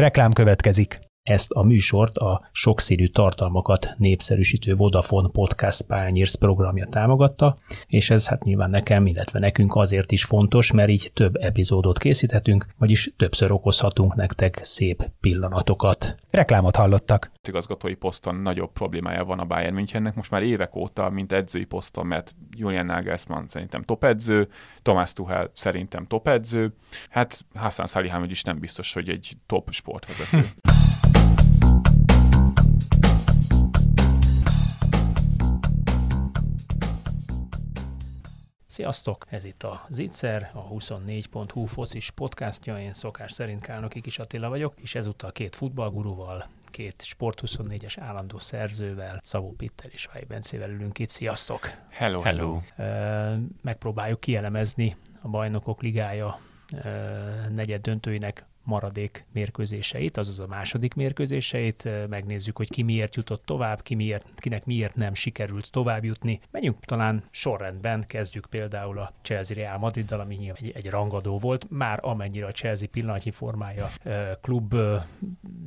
Reklám következik. Ezt a műsort a sokszínű tartalmakat népszerűsítő Vodafone Podcast Pányérsz programja támogatta, és ez hát nyilván nekem, illetve nekünk azért is fontos, mert így több epizódot készíthetünk, vagyis többször okozhatunk nektek szép pillanatokat. Reklámot hallottak. igazgatói poszton nagyobb problémája van a Bayern Münchennek most már évek óta, mint edzői poszton, mert Julian Nagelsmann szerintem top edző, Thomas Tuchel szerintem top edző, hát Hassan Salihamidzs is nem biztos, hogy egy top sportvezető. Sziasztok! Ez itt a Zicser, a 24.hu focis podcastja. Én szokás szerint Kálnoki Kis Attila vagyok, és ezúttal két futballguruval, két Sport24-es állandó szerzővel, Szabó Pittel és Váj Bencével ülünk itt. Sziasztok! Hello, hello. Megpróbáljuk kielemezni a Bajnokok Ligája negyed döntőinek maradék mérkőzéseit, azaz a második mérkőzéseit, megnézzük, hogy ki miért jutott tovább, ki miért, kinek miért nem sikerült tovább jutni. Menjünk talán sorrendben, kezdjük például a Chelsea Real Madriddal, ami nyilván egy, egy rangadó volt, már amennyire a Chelsea pillanatnyi formája, klub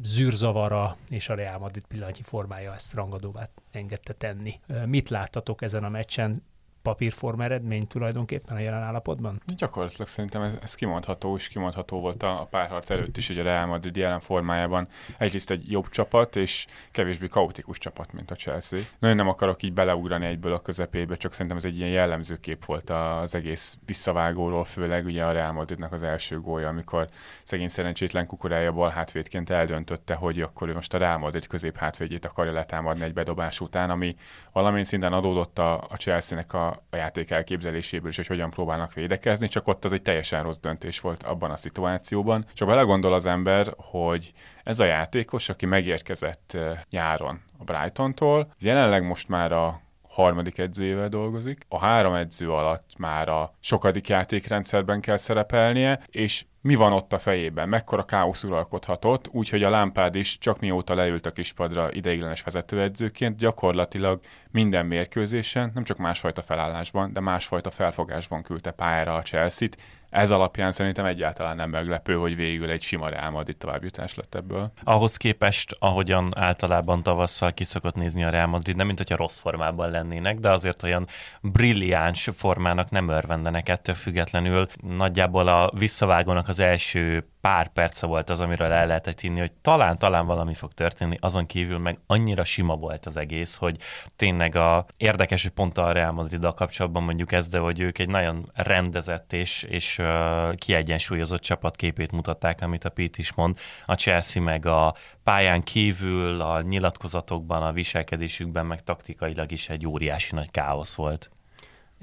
zűrzavara és a Real Madrid pillanatnyi formája ezt rangadóvá engedte tenni. Mit láttatok ezen a meccsen? Papírforma eredmény tulajdonképpen a jelen állapotban? Gyakorlatilag szerintem ez, ez kimondható, és kimondható volt a, a párharc előtt is, hogy a Real Madrid jelen formájában egyrészt egy jobb csapat, és kevésbé kaotikus csapat, mint a Chelsea. Nagyon nem akarok így beleugrani egyből a közepébe, csak szerintem ez egy ilyen jellemző kép volt az egész visszavágóról, főleg ugye a Real Madridnak az első gólja, amikor szegény szerencsétlen kukurája bal hátvédként eldöntötte, hogy akkor ő most a Real Madrid közép hátvédjét akarja letámadni egy bedobás után, ami valamint szinten adódott a, a Chelsea-nek a a, játék elképzeléséből is, hogy hogyan próbálnak védekezni, csak ott az egy teljesen rossz döntés volt abban a szituációban. Csak belegondol az ember, hogy ez a játékos, aki megérkezett nyáron a Brighton-tól, jelenleg most már a harmadik edzőjével dolgozik. A három edző alatt már a sokadik játékrendszerben kell szerepelnie, és mi van ott a fejében, mekkora káosz uralkodhatott, úgyhogy a lámpád is csak mióta leült a kispadra ideiglenes vezetőedzőként, gyakorlatilag minden mérkőzésen, nem csak másfajta felállásban, de másfajta felfogásban küldte pályára a Chelsea-t, ez alapján szerintem egyáltalán nem meglepő, hogy végül egy sima Real Madrid továbbjutás lett ebből. Ahhoz képest, ahogyan általában tavasszal kiszokott nézni a Real Madrid, nem mint hogyha rossz formában lennének, de azért olyan brilliáns formának nem örvendenek ettől függetlenül. Nagyjából a visszavágónak az első pár perce volt az, amiről el lehetett hinni, hogy talán-talán valami fog történni, azon kívül meg annyira sima volt az egész, hogy tényleg a érdekes, hogy pont a Real madrid kapcsolatban mondjuk ez, de hogy ők egy nagyon rendezett és, és uh, kiegyensúlyozott csapatképét mutatták, amit a Pete is mond. A Chelsea meg a pályán kívül, a nyilatkozatokban, a viselkedésükben, meg taktikailag is egy óriási nagy káosz volt.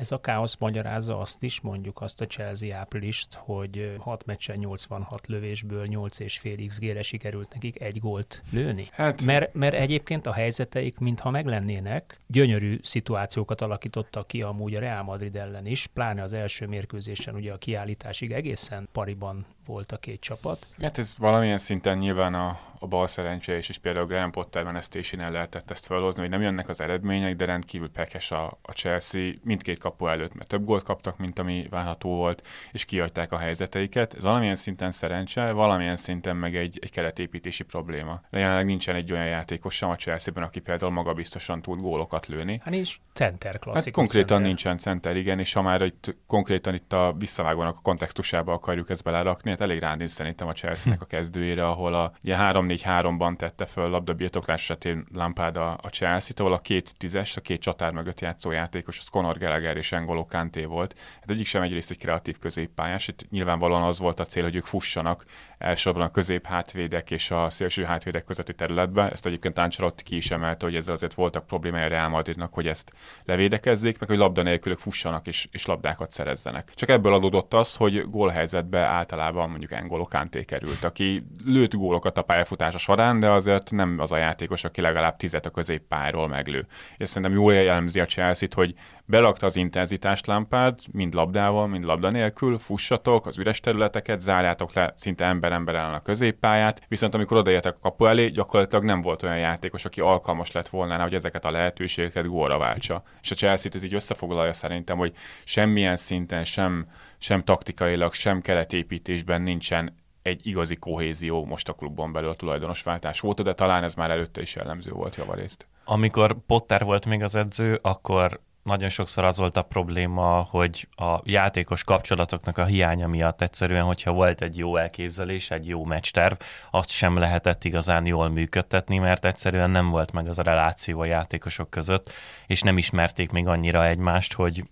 Ez a káosz magyarázza azt is, mondjuk azt a Chelsea áprilist, hogy 6 meccsen 86 lövésből 8 és fél XG-re sikerült nekik egy gólt lőni. Hát... Mert, mert egyébként a helyzeteik, mintha meglennének, gyönyörű szituációkat alakítottak ki amúgy a Real Madrid ellen is, pláne az első mérkőzésen ugye a kiállításig egészen pariban volt a két csapat. Hát ez valamilyen szinten nyilván a, a bal szerencse és, és például Graham Potter menesztésén el lehetett ezt felhozni, hogy nem jönnek az eredmények, de rendkívül pekes a, a Chelsea mindkét kapu előtt, mert több gólt kaptak, mint ami várható volt, és kiadták a helyzeteiket. Ez valamilyen szinten szerencse, valamilyen szinten meg egy, egy keretépítési probléma. De jelenleg nincsen egy olyan játékos sem a Chelsea-ben, aki például magabiztosan tud gólokat lőni. Hát nincs center klasszikus hát konkrétan center. nincsen center, igen, és ha már itt konkrétan itt a visszavágónak a kontextusába akarjuk ezt belerakni, hát elég ránéz szerintem a Chelsea-nek a kezdőjére, ahol a ugye 3-4-3-ban tette föl labdabirtoklás esetén Lampard a, a Chelsea-t, ahol a két tízes, a két csatár mögött játszó játékos, az Conor Gallagher és Engolo Kanté volt. Hát egyik sem egyrészt egy kreatív középpályás, itt nyilvánvalóan az volt a cél, hogy ők fussanak elsősorban a közép hátvédek és a szélső hátvédek közötti területbe. Ezt egyébként Ancelotti ki is emelte, hogy ezzel azért voltak problémája Real Madridnak, hogy ezt levédekezzék, meg hogy labda nélkül fussanak és, és labdákat szerezzenek. Csak ebből adódott az, hogy gólhelyzetbe általában mondjuk Engolo Kanté került, aki lőtt gólokat a pályafutása során, de azért nem az a játékos, aki legalább tizet a középpályáról meglő. És szerintem jól jellemzi a Chelsea-t, hogy belakta az intenzitást Lampard, mind labdával, mind labda nélkül, fussatok az üres területeket, zárjátok le szinte ember-ember ellen a középpályát, viszont amikor odaértek a kapu elé, gyakorlatilag nem volt olyan játékos, aki alkalmas lett volna, hogy ezeket a lehetőségeket gólra váltsa. És a Chelsea-t ez így összefoglalja szerintem, hogy semmilyen szinten sem sem taktikailag, sem keretépítésben nincsen egy igazi kohézió most a klubban belül a tulajdonosváltás volt, de talán ez már előtte is jellemző volt javarészt. Amikor Potter volt még az edző, akkor nagyon sokszor az volt a probléma, hogy a játékos kapcsolatoknak a hiánya miatt egyszerűen, hogyha volt egy jó elképzelés, egy jó meccsterv, azt sem lehetett igazán jól működtetni, mert egyszerűen nem volt meg az a reláció a játékosok között, és nem ismerték még annyira egymást, hogy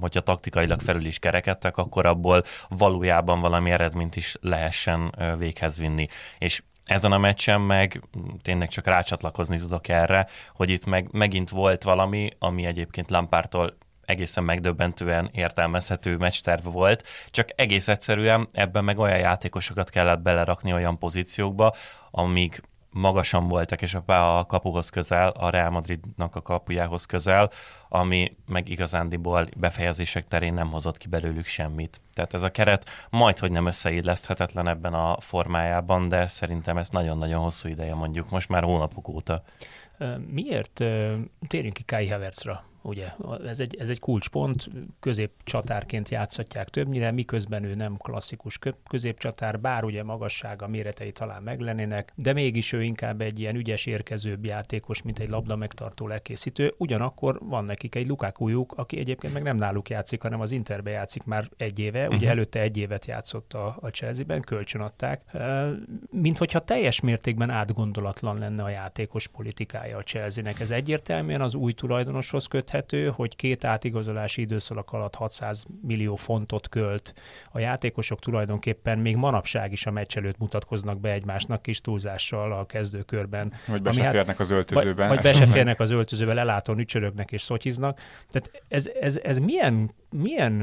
hogyha taktikailag felül is kerekedtek, akkor abból valójában valami eredményt is lehessen véghez vinni. És ezen a meccsen meg tényleg csak rácsatlakozni tudok erre, hogy itt meg, megint volt valami, ami egyébként Lampártól egészen megdöbbentően értelmezhető meccsterv volt, csak egész egyszerűen ebben meg olyan játékosokat kellett belerakni olyan pozíciókba, amíg magasan voltak, és a, kapuhoz közel, a Real Madridnak a kapujához közel, ami meg igazándiból befejezések terén nem hozott ki belőlük semmit. Tehát ez a keret majd, hogy nem összeilleszthetetlen ebben a formájában, de szerintem ez nagyon-nagyon hosszú ideje mondjuk, most már hónapok óta. Miért térjünk ki Kai Havertzra? Ugye ez egy, ez egy kulcspont, középcsatárként játszhatják többnyire, miközben ő nem klasszikus középcsatár, bár ugye magassága, méretei talán meglennének, de mégis ő inkább egy ilyen ügyes érkezőbb játékos, mint egy labda megtartó lekészítő. Ugyanakkor van nekik egy Lukakujuk, aki egyébként meg nem náluk játszik, hanem az Interbe játszik már egy éve, uh-huh. ugye mhm. előtte egy évet játszott a, a Chelsea-ben, kölcsönadták, mint hogyha teljes mértékben átgondolatlan lenne a játékos politikája a Chelsea-nek. Ez egyértelműen az új tulajdonoshoz köthet, érthető, hogy két átigazolási időszak alatt 600 millió fontot költ. A játékosok tulajdonképpen még manapság is a meccs előtt mutatkoznak be egymásnak kis túlzással a kezdőkörben. Vagy be se hát- férnek az öltözőben. Vagy, vagy be se férnek az öltözőbe, leláton ücsörögnek és szotyiznak. Tehát ez, ez, ez milyen milyen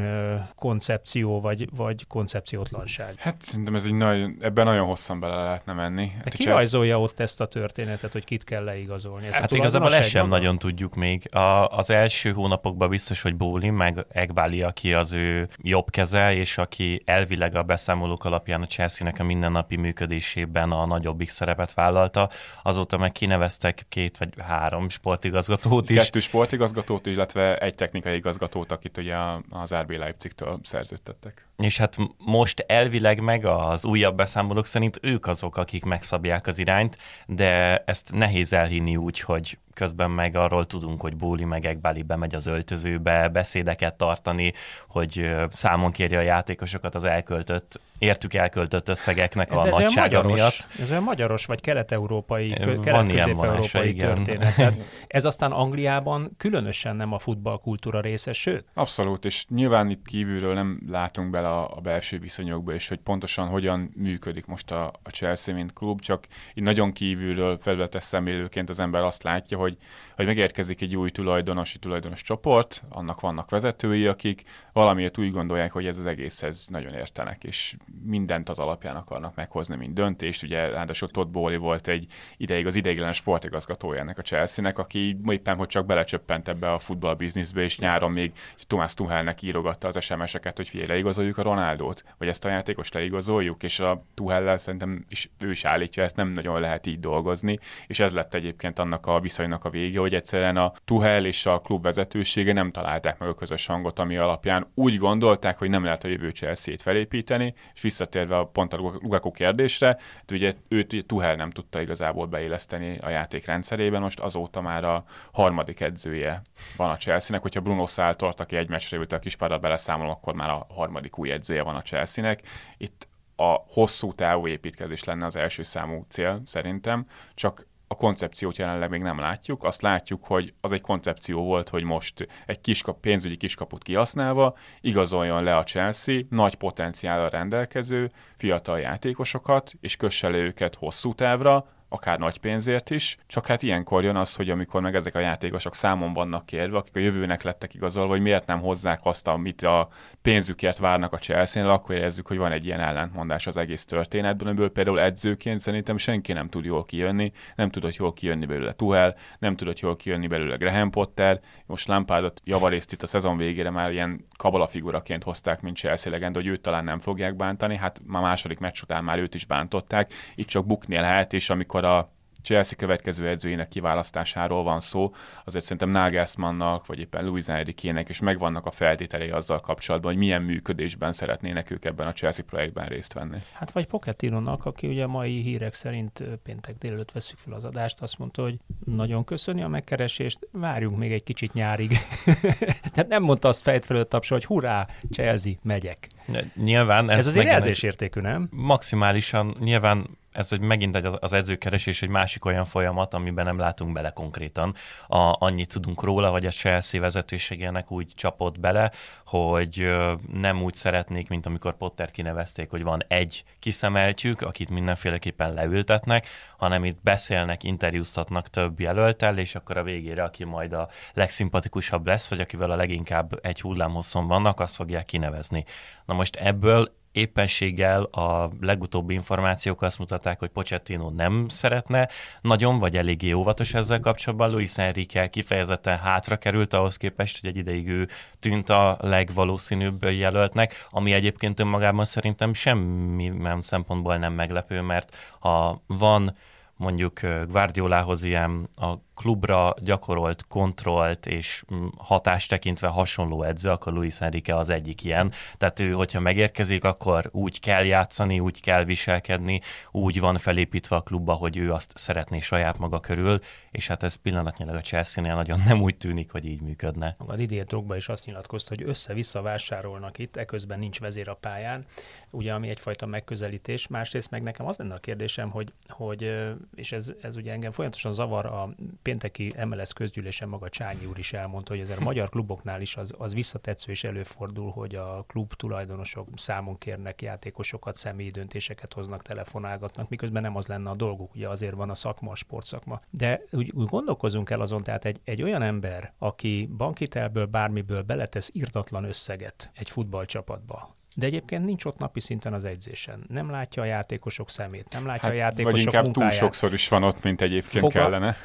koncepció vagy, vagy koncepciótlanság? Hát szerintem ez egy nagyon, ebben nagyon hosszan bele lehetne menni. De hát, ki rajzolja ott ezt a történetet, hogy kit kell leigazolni? Ez hát igazából ezt sem nagyon tudjuk még. A, az első hónapokban biztos, hogy Bóli, meg Egbali, aki az ő jobb keze, és aki elvileg a beszámolók alapján a Chelsea-nek a mindennapi működésében a nagyobbik szerepet vállalta. Azóta meg kineveztek két vagy három sportigazgatót is. Kettő sportigazgatót, illetve egy technikai igazgatót, akit ugye az RB Leipzigtől szerződtettek. És hát most elvileg meg az újabb beszámolók szerint ők azok, akik megszabják az irányt, de ezt nehéz elhinni úgy, hogy közben meg arról tudunk, hogy Bóli meg Egbali bemegy az öltözőbe beszédeket tartani, hogy számon kérje a játékosokat az elköltött, értük elköltött összegeknek a ez nagysága magyaros, miatt. Ez olyan magyaros, vagy kelet-európai, kelet-közép-európai történet. Tehát ez aztán Angliában különösen nem a futballkultúra része, sőt. Abszolút, és nyilván itt kívülről nem látunk bele a, a belső viszonyokba, és hogy pontosan hogyan működik most a, a Chelsea, mint klub, csak így nagyon kívülről felületes szemlélőként az ember azt látja, hogy, hogy megérkezik egy új tulajdonosi tulajdonos csoport, annak vannak vezetői, akik valamiért úgy gondolják, hogy ez az egészhez nagyon értenek, és mindent az alapján akarnak meghozni, mint döntést. Ugye ráadásul Todd Bowley volt egy ideig az ideiglen sportigazgatója ennek a Chelsea-nek, aki éppen, hogy csak belecsöppent ebbe a futballbizniszbe, és nyáron még Thomas Tuchelnek írogatta az SMS-eket, hogy figyelj, leigazoljuk a Ronaldót, vagy ezt a játékos leigazoljuk, és a Tuchellel szerintem is, ő is állítja, ezt nem nagyon lehet így dolgozni, és ez lett egyébként annak a viszonynak a vége, hogy egyszerűen a Tuhel és a klub vezetősége nem találták meg a közös hangot, ami alapján úgy gondolták, hogy nem lehet a jövő Chelsea-t felépíteni, és visszatérve a pont a Lukaku kérdésre, hát ugye őt ugye Tuhel nem tudta igazából beilleszteni a játék rendszerében, most azóta már a harmadik edzője van a Chelsea-nek, hogyha Bruno Száltort, aki egy meccsre ült a kispadra beleszámol, akkor már a harmadik új edzője van a Chelsea-nek. Itt a hosszú távú építkezés lenne az első számú cél szerintem, csak a koncepciót jelenleg még nem látjuk. Azt látjuk, hogy az egy koncepció volt, hogy most egy kiskap, pénzügyi kiskaput kihasználva igazoljon le a Chelsea nagy potenciállal rendelkező fiatal játékosokat, és kösse le őket hosszú távra, akár nagy pénzért is, csak hát ilyenkor jön az, hogy amikor meg ezek a játékosok számon vannak kérve, akik a jövőnek lettek igazolva, hogy miért nem hozzák azt, amit a pénzükért várnak a chelsea akkor érezzük, hogy van egy ilyen ellentmondás az egész történetben, amiből például edzőként szerintem senki nem tud jól kijönni, nem tudott jól kijönni belőle Tuhel, nem tudott jól kijönni belőle Graham Potter, most Lampardot javarészt itt a szezon végére már ilyen kabala figuraként hozták, mint Chelsea legenda, hogy őt talán nem fogják bántani, hát már második meccs után már őt is bántották, itt csak bukni lehet, és amikor a Chelsea következő edzőjének kiválasztásáról van szó, azért szerintem Nagelsmannnak, vagy éppen Luis Enrique-nek is megvannak a feltételei azzal kapcsolatban, hogy milyen működésben szeretnének ők ebben a Chelsea projektben részt venni. Hát vagy Pochettino-nak, aki ugye a mai hírek szerint péntek délelőtt veszük fel az adást, azt mondta, hogy nagyon köszöni a megkeresést, várjunk még egy kicsit nyárig. Tehát nem mondta azt fejt felől tapsa, hogy hurrá, Chelsea, megyek. Nyilván ez, ez azért jelzésértékű, nem? Maximálisan, nyilván ez hogy megint egy, az edzőkeresés egy másik olyan folyamat, amiben nem látunk bele konkrétan. A, annyit tudunk róla, hogy a Chelsea vezetőségének úgy csapott bele, hogy nem úgy szeretnék, mint amikor Pottert kinevezték, hogy van egy kiszemeltjük, akit mindenféleképpen leültetnek, hanem itt beszélnek, interjúztatnak több jelöltel, és akkor a végére, aki majd a legszimpatikusabb lesz, vagy akivel a leginkább egy hullámhosszon vannak, azt fogják kinevezni. Na most ebből éppenséggel a legutóbbi információk azt mutatták, hogy Pochettino nem szeretne nagyon, vagy eléggé óvatos ezzel kapcsolatban. Luis Enrique kifejezetten hátra került ahhoz képest, hogy egy ideig ő tűnt a legvalószínűbb jelöltnek, ami egyébként önmagában szerintem semmi szempontból nem meglepő, mert ha van mondjuk Guardiolához ilyen a klubra gyakorolt, kontrollt és mm, hatást tekintve hasonló edző, akkor Luis Enrique az egyik ilyen. Tehát ő, hogyha megérkezik, akkor úgy kell játszani, úgy kell viselkedni, úgy van felépítve a klubba, hogy ő azt szeretné saját maga körül, és hát ez pillanatnyilag a Chelsea-nél nagyon nem úgy tűnik, hogy így működne. A Didier Drogba is azt nyilatkozta, hogy össze-vissza vásárolnak itt, eközben nincs vezér a pályán, ugye ami egyfajta megközelítés. Másrészt meg nekem az lenne a kérdésem, hogy, hogy és ez, ez ugye engem folyamatosan zavar a pénteki MLS közgyűlésen maga Csányi úr is elmondta, hogy ezzel a magyar kluboknál is az, az visszatetsző és előfordul, hogy a klub tulajdonosok számon kérnek játékosokat, személyi döntéseket hoznak, telefonálgatnak, miközben nem az lenne a dolguk, ugye azért van a szakma, a sportszakma. De úgy, úgy gondolkozunk el azon, tehát egy, egy olyan ember, aki bankitelből, bármiből beletesz írtatlan összeget egy futballcsapatba, de egyébként nincs ott napi szinten az edzésen. Nem látja a játékosok szemét, nem látja hát, a játékosok Vagy inkább munkáját. túl sokszor is van ott, mint egyébként Foga... kellene.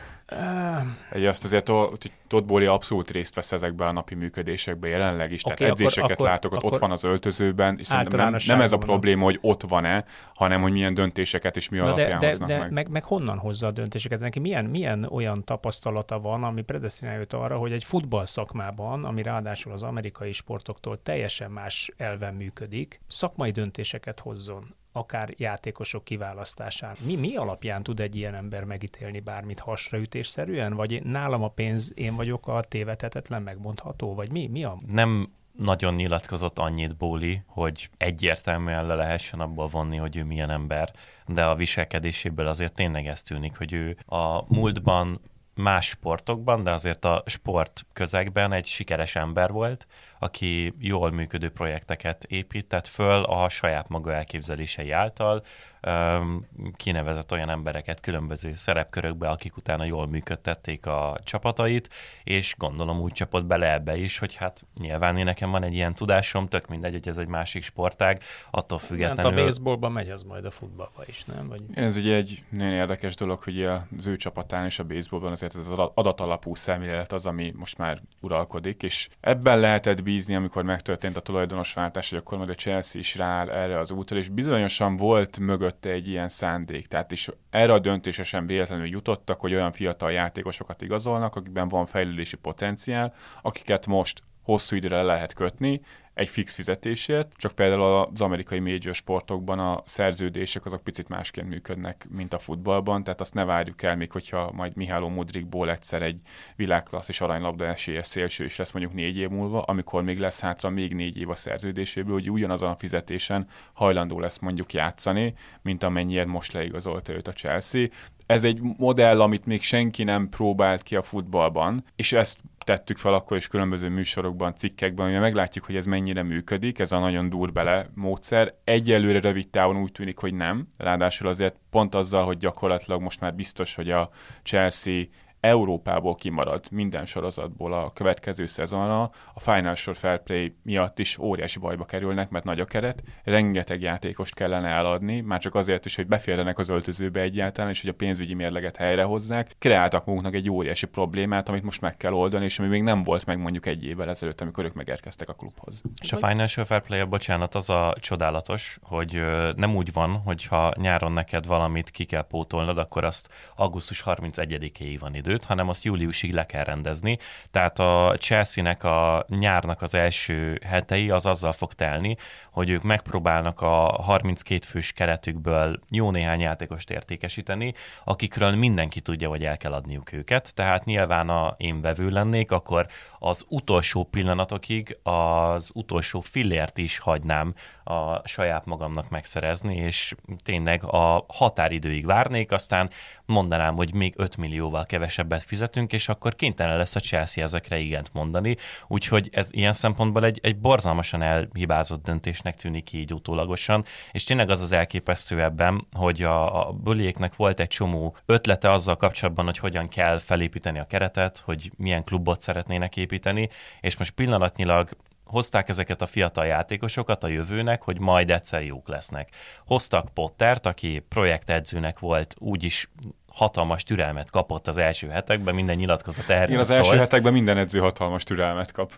Egy azt azért Todd Bowley abszolút részt vesz ezekben a napi működésekben jelenleg is, okay, tehát akkor, edzéseket akkor, látok, ott, ott van az öltözőben, és nem, nem ez a probléma, hogy ott van-e, hanem hogy milyen döntéseket és mi Na alapján de, de, hoznak de meg. meg. Meg honnan hozza a döntéseket? Neki milyen, milyen olyan tapasztalata van, ami predestinálja arra, hogy egy futball szakmában, ami ráadásul az amerikai sportoktól teljesen más elven működik, szakmai döntéseket hozzon akár játékosok kiválasztásán. Mi, mi alapján tud egy ilyen ember megítélni bármit hasraütésszerűen? Vagy nálam a pénz, én vagyok a tévedhetetlen megmondható? Vagy mi? mi a... Nem nagyon nyilatkozott annyit Bóli, hogy egyértelműen le lehessen abból vonni, hogy ő milyen ember, de a viselkedéséből azért tényleg ez tűnik, hogy ő a múltban más sportokban, de azért a sport közegben egy sikeres ember volt, aki jól működő projekteket épített föl a saját maga elképzelései által, kinevezett olyan embereket különböző szerepkörökbe, akik utána jól működtették a csapatait, és gondolom úgy csapott bele ebbe is, hogy hát nyilván én nekem van egy ilyen tudásom, tök mindegy, hogy ez egy másik sportág, attól függetlenül... Hát a baseballban megy az majd a futballba is, nem? Vagy... Ez ugye egy nagyon érdekes dolog, hogy az ő csapatán és a baseballban azért ez az adatalapú szemlélet az, ami most már uralkodik, és ebben lehetett bízni, amikor megtörtént a tulajdonosváltás, hogy akkor majd a Chelsea is rááll erre az útra, és bizonyosan volt mögött mögötte egy ilyen szándék. Tehát is erre a döntése sem véletlenül jutottak, hogy olyan fiatal játékosokat igazolnak, akikben van fejlődési potenciál, akiket most hosszú időre lehet kötni, egy fix fizetésért, csak például az amerikai major sportokban a szerződések azok picit másként működnek, mint a futballban, tehát azt ne várjuk el, még hogyha majd Mihály Mudrikból egyszer egy világklassz és aranylabda esélyes szélső is lesz mondjuk négy év múlva, amikor még lesz hátra még négy év a szerződéséből, hogy ugyanazon a fizetésen hajlandó lesz mondjuk játszani, mint amennyien most leigazolta őt a Chelsea. Ez egy modell, amit még senki nem próbált ki a futballban, és ezt tettük fel akkor is különböző műsorokban, cikkekben, hogy meglátjuk, hogy ez mennyire működik, ez a nagyon bele módszer. Egyelőre rövid távon úgy tűnik, hogy nem. Ráadásul azért pont azzal, hogy gyakorlatilag most már biztos, hogy a Chelsea Európából kimarad minden sorozatból a következő szezonra, a Financial Fair Play miatt is óriási bajba kerülnek, mert nagy a keret, rengeteg játékost kellene eladni, már csak azért is, hogy beférjenek az öltözőbe egyáltalán, és hogy a pénzügyi mérleget helyrehozzák. Kreáltak magunknak egy óriási problémát, amit most meg kell oldani, és ami még nem volt meg mondjuk egy évvel ezelőtt, amikor ők megérkeztek a klubhoz. És a Financial Fair Play, bocsánat, az a csodálatos, hogy nem úgy van, hogy ha nyáron neked valamit ki kell pótolnod, akkor azt augusztus 31-éig van időt, hanem azt júliusig le kell rendezni. Tehát a Chelsea-nek a nyárnak az első hetei az azzal fog telni, hogy ők megpróbálnak a 32 fős keretükből jó néhány játékost értékesíteni, akikről mindenki tudja, hogy el kell adniuk őket. Tehát nyilván a én vevő lennék, akkor az utolsó pillanatokig az utolsó fillért is hagynám a saját magamnak megszerezni, és tényleg a határidőig várnék, aztán mondanám, hogy még 5 millióval kevesebbet fizetünk, és akkor kénytelen lesz a Chelsea ezekre igent mondani. Úgyhogy ez ilyen szempontból egy, egy borzalmasan elhibázott döntésnek tűnik így utólagosan, és tényleg az az elképesztő ebben, hogy a, a buliéknek volt egy csomó ötlete azzal kapcsolatban, hogy hogyan kell felépíteni a keretet, hogy milyen klubot szeretnének építeni, és most pillanatnyilag hozták ezeket a fiatal játékosokat a jövőnek, hogy majd egyszer jók lesznek. Hoztak Pottert, aki projektedzőnek volt, úgyis hatalmas türelmet kapott az első hetekben, minden nyilatkozat erről Igen, az szólt. első hetekben minden edző hatalmas türelmet kap.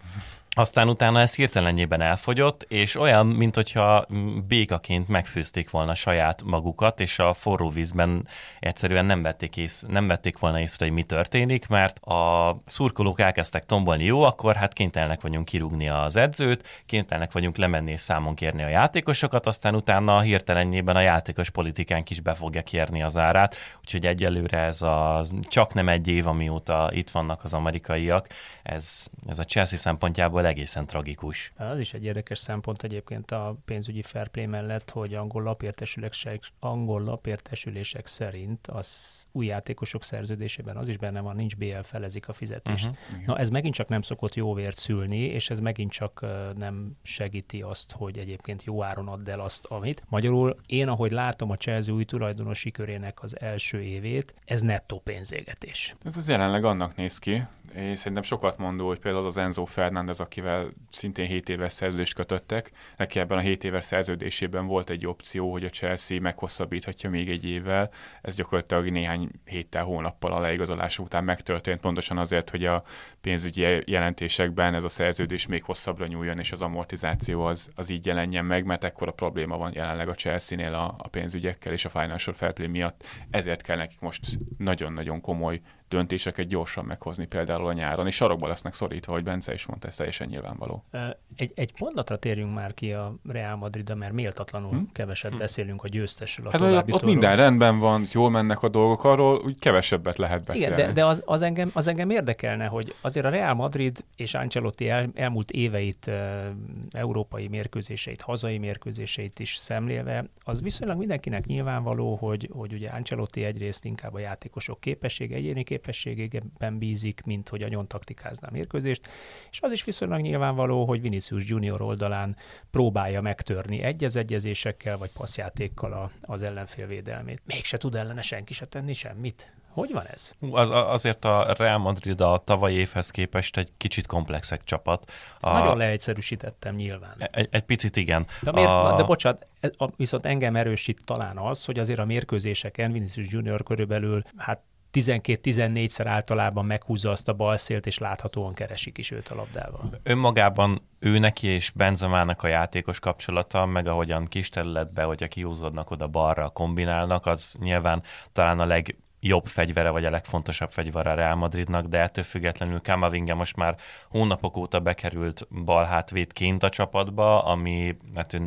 Aztán utána ez hirtelenjében elfogyott, és olyan, mint hogyha békaként megfőzték volna saját magukat, és a forró vízben egyszerűen nem vették, ész, nem vették volna észre, hogy mi történik, mert a szurkolók elkezdtek tombolni, jó, akkor hát kénytelenek vagyunk kirúgni az edzőt, kénytelenek vagyunk lemenni és számon kérni a játékosokat, aztán utána hirtelenjében a játékos politikánk is be fogja kérni az árát, úgyhogy egyelőre ez a csak nem egy év, amióta itt vannak az amerikaiak, ez, ez a Chelsea szempontjából igazából egészen tragikus. Az is egy érdekes szempont egyébként a pénzügyi fair play mellett, hogy angol lapértesülések, angol lapértesülések szerint az új játékosok szerződésében az is benne van, nincs BL felezik a fizetést. Uh-huh. Na ez megint csak nem szokott jó vért szülni, és ez megint csak nem segíti azt, hogy egyébként jó áron add el azt, amit. Magyarul én, ahogy látom a Chelsea új tulajdonosi körének az első évét, ez nettó pénzégetés. Ez az jelenleg annak néz ki, és szerintem sokat mondó, hogy például az Enzo Fernández, akivel szintén 7 éves szerződést kötöttek, neki ebben a 7 éves szerződésében volt egy opció, hogy a Chelsea meghosszabbíthatja még egy évvel. Ez gyakorlatilag néhány héttel, hónappal a leigazolása után megtörtént, pontosan azért, hogy a pénzügyi jelentésekben ez a szerződés még hosszabbra nyúljon, és az amortizáció az, az így jelenjen meg, mert ekkora probléma van jelenleg a Chelsea-nél a, a pénzügyekkel és a Financial Fair Play miatt. Ezért kell nekik most nagyon-nagyon komoly döntéseket gyorsan meghozni például a nyáron, és sarokba lesznek szorítva, hogy Bence is mondta, ez teljesen nyilvánvaló. Egy, egy mondatra térjünk már ki a Real Madrid, mert méltatlanul hmm? keveset hmm. beszélünk a győztesről. A hát ott, ott minden rendben van, jól mennek a dolgok, arról úgy kevesebbet lehet beszélni. Igen, de, de az, az, engem, az engem érdekelne, hogy azért a Real Madrid és Ancelotti el, elmúlt éveit, e, európai mérkőzéseit, hazai mérkőzéseit is szemlélve, az viszonylag mindenkinek nyilvánvaló, hogy, hogy ugye Ancelotti egyrészt inkább a játékosok képessége, egyéni képességében bízik, mint hogy agyon taktikázná a mérkőzést, és az is viszonylag nyilvánvaló, hogy Vinicius Junior oldalán próbálja megtörni egyezegyezésekkel vagy passzjátékkal a, az ellenfél védelmét. Mégse tud ellene senki se tenni semmit. Hogy van ez? Az, azért a Real Madrid a tavalyi évhez képest egy kicsit komplexek csapat. A... Nagyon leegyszerűsítettem nyilván. Egy, egy picit igen. De, miért, a... de bocsánat, viszont engem erősít talán az, hogy azért a mérkőzéseken Vinicius Junior körülbelül hát 12-14-szer általában meghúzza azt a balszélt, és láthatóan keresik is őt a labdával. Önmagában ő neki és Benzemának a játékos kapcsolata, meg ahogyan kis területbe, hogyha kihúzódnak oda balra, kombinálnak, az nyilván talán a leg jobb fegyvere, vagy a legfontosabb fegyvere a Real Madridnak, de ettől függetlenül Kamavinga most már hónapok óta bekerült balhátvédként a csapatba, ami hát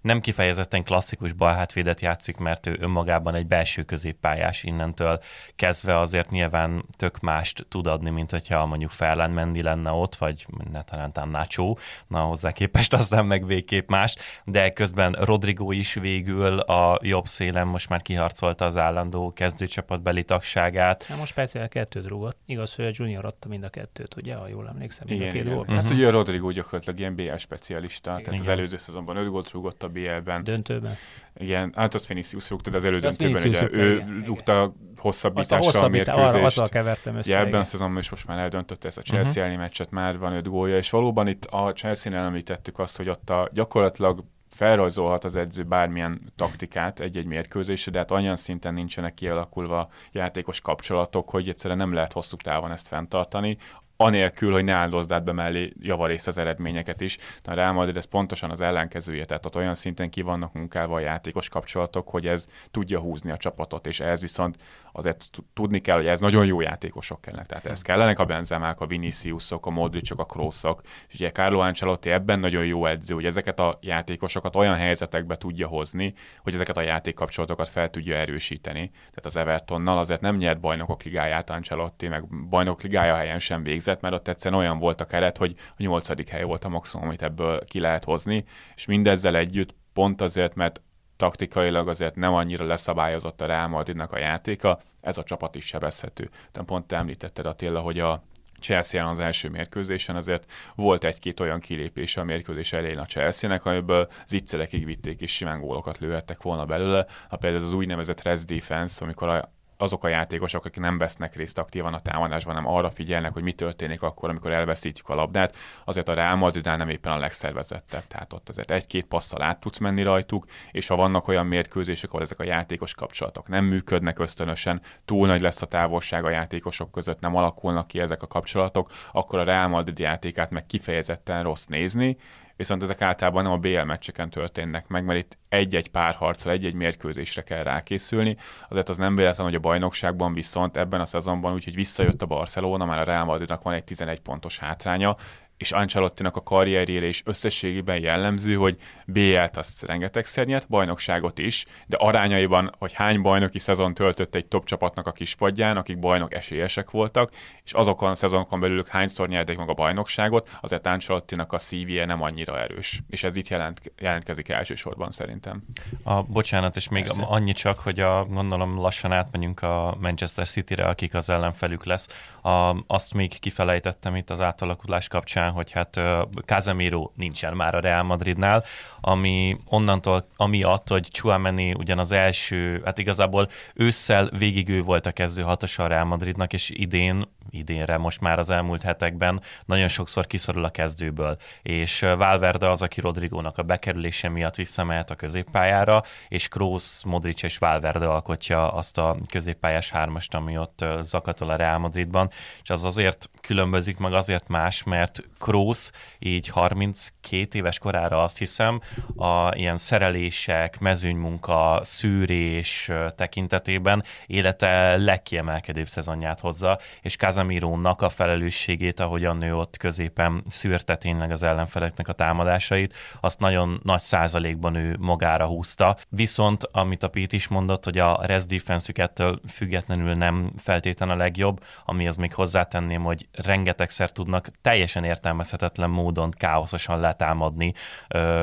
nem kifejezetten klasszikus balhátvédet játszik, mert ő önmagában egy belső középpályás innentől kezdve azért nyilván tök mást tud adni, mint hogyha mondjuk Ferland Mendi lenne ott, vagy ne talán Nacho, na hozzá képest aztán meg végképp más, de közben Rodrigo is végül a jobb szélen most már kiharcolta az állandó kezdőcsapatbeli tagságát. Na most speciál kettőt rúgott. Igaz, hogy a Junior adta mind a kettőt, ugye, ha jól emlékszem, mind igen, a két igen. Hát uh-huh. ugye a Rodrigo gyakorlatilag ilyen BL specialista, tehát igen. az előző szezonban 5 gólt rúgott a BL-ben. Döntőben. Igen, hát az Vinicius rúgta, de az elődöntőben ugye ő igen, rúgta hosszabbítással Azt a mérkőzést. arra, azzal kevertem össze. Ja, ebben igen. a szezonban is most már eldöntötte ezt a Chelsea uh-huh. elleni meccset, már van öt gólja, és valóban itt a Chelsea-nél említettük azt, hogy ott a, gyakorlatilag felrajzolhat az edző bármilyen taktikát egy-egy mérkőzésre, de hát olyan szinten nincsenek kialakulva játékos kapcsolatok, hogy egyszerűen nem lehet hosszú távon ezt fenntartani anélkül, hogy ne áldozd be mellé javarészt az eredményeket is. De a Real Madrid ez pontosan az ellenkezője, tehát ott olyan szinten ki vannak munkálva a játékos kapcsolatok, hogy ez tudja húzni a csapatot, és ez viszont azért tudni kell, hogy ez nagyon jó játékosok kellnek. Tehát ez kellenek a Benzemák, a Viniciusok, a Modricok, a Kroosok. És ugye Carlo Ancelotti ebben nagyon jó edző, hogy ezeket a játékosokat olyan helyzetekbe tudja hozni, hogy ezeket a játékkapcsolatokat fel tudja erősíteni. Tehát az Evertonnal azért nem nyert bajnokok ligáját Ancelotti, meg bajnok ligája helyen sem végzett, mert ott egyszerűen olyan volt a keret, hogy a nyolcadik hely volt a maximum, amit ebből ki lehet hozni, és mindezzel együtt pont azért, mert taktikailag azért nem annyira leszabályozott a Real Madridnak a játéka, ez a csapat is sebezhető. Tehát pont te említetted Attila, hogy a chelsea az első mérkőzésen azért volt egy-két olyan kilépése a mérkőzés elején a Chelsea-nek, amiből zicserekig vitték és simán gólokat lőhettek volna belőle. Ha például ez az úgynevezett rest defense, amikor a azok a játékosok, akik nem vesznek részt aktívan a támadásban, hanem arra figyelnek, hogy mi történik akkor, amikor elveszítjük a labdát, azért a Real Madridnál nem éppen a legszervezettebb. Tehát ott azért egy-két passzal át tudsz menni rajtuk, és ha vannak olyan mérkőzések, ahol ezek a játékos kapcsolatok nem működnek ösztönösen, túl nagy lesz a távolság a játékosok között, nem alakulnak ki ezek a kapcsolatok, akkor a Real Madrid játékát meg kifejezetten rossz nézni, viszont ezek általában nem a BL meccseken történnek meg, mert itt egy-egy párharcra, egy-egy mérkőzésre kell rákészülni. Azért az nem véletlen, hogy a bajnokságban viszont ebben a szezonban úgyhogy visszajött a Barcelona, már a Real Madridnak van egy 11 pontos hátránya, és Ancelottinak a karrierjére is összességében jellemző, hogy BL-t azt rengetegszer nyert, bajnokságot is, de arányaiban, hogy hány bajnoki szezon töltött egy top csapatnak a kispadján, akik bajnok esélyesek voltak, és azokon a szezonokon belül hányszor nyerték meg a bajnokságot, azért Ancelottinak a szívje nem annyira erős. És ez itt jelent, jelentkezik elsősorban szerintem. A, bocsánat, és még Persze. annyi csak, hogy a, gondolom lassan átmegyünk a Manchester City-re, akik az ellenfelük lesz. A, azt még kifelejtettem itt az átalakulás kapcsán, hogy hát Casemiro nincsen már a Real Madridnál, ami onnantól, amiatt, hogy Chouameni ugyan az első, hát igazából ősszel végig ő volt a kezdő hatos a Real Madridnak, és idén, idénre most már az elmúlt hetekben. Nagyon sokszor kiszorul a kezdőből, és Valverde az, aki Rodrigónak a bekerülése miatt visszamehet a középpályára, és Kroos, Modric és Valverde alkotja azt a középpályás hármast, ami ott zakatol a Real Madridban, és az azért különbözik, meg azért más, mert Kroos így 32 éves korára azt hiszem, a ilyen szerelések, mezőnymunka, szűrés tekintetében élete legkiemelkedőbb szezonját hozza, és Casemirónak a felelősségét, ahogyan nő ott középen szűrte tényleg az ellenfeleknek a támadásait, azt nagyon nagy százalékban ő magára húzta. Viszont, amit a Pete is mondott, hogy a rest defense ettől függetlenül nem feltétlen a legjobb, ami az még hozzátenném, hogy rengetegszer tudnak teljesen értelmezhetetlen módon káoszosan letámadni,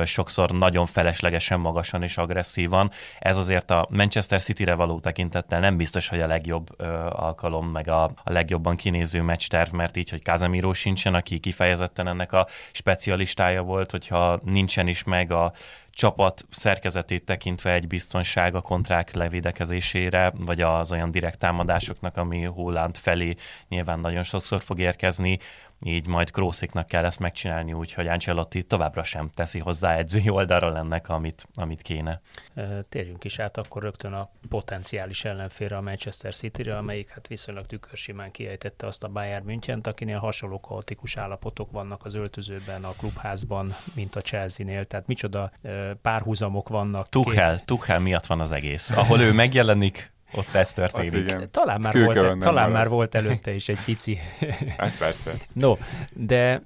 sokszor nagyon feleslegesen magasan és agresszívan. Ez azért a Manchester City-re való tekintettel nem biztos, hogy a legjobb alkalom, meg a, a legjobban kinéző meccsterv, mert így, hogy Casemiro sincsen, aki kifejezetten ennek a specialistája volt, hogyha nincsen is meg a csapat szerkezetét tekintve egy biztonság a kontrák levédekezésére, vagy az olyan direkt támadásoknak, ami Holland felé nyilván nagyon sokszor fog érkezni, így majd Krószéknak kell ezt megcsinálni, úgyhogy Ancelotti továbbra sem teszi hozzá edzői oldalról ennek, amit, amit kéne. Térjünk is át akkor rögtön a potenciális ellenfélre, a Manchester City-re, amelyik hát viszonylag tükörsimán kiejtette azt a Bayern münchen akinél hasonló kaotikus állapotok vannak az öltözőben, a klubházban, mint a Chelsea-nél. Tehát micsoda párhuzamok vannak. Tuchel, két... Tuchel miatt van az egész. Ahol ő megjelenik, ott ez történik. Hát talán már, volt, talán már volt előtte is egy pici. Hát persze. no, de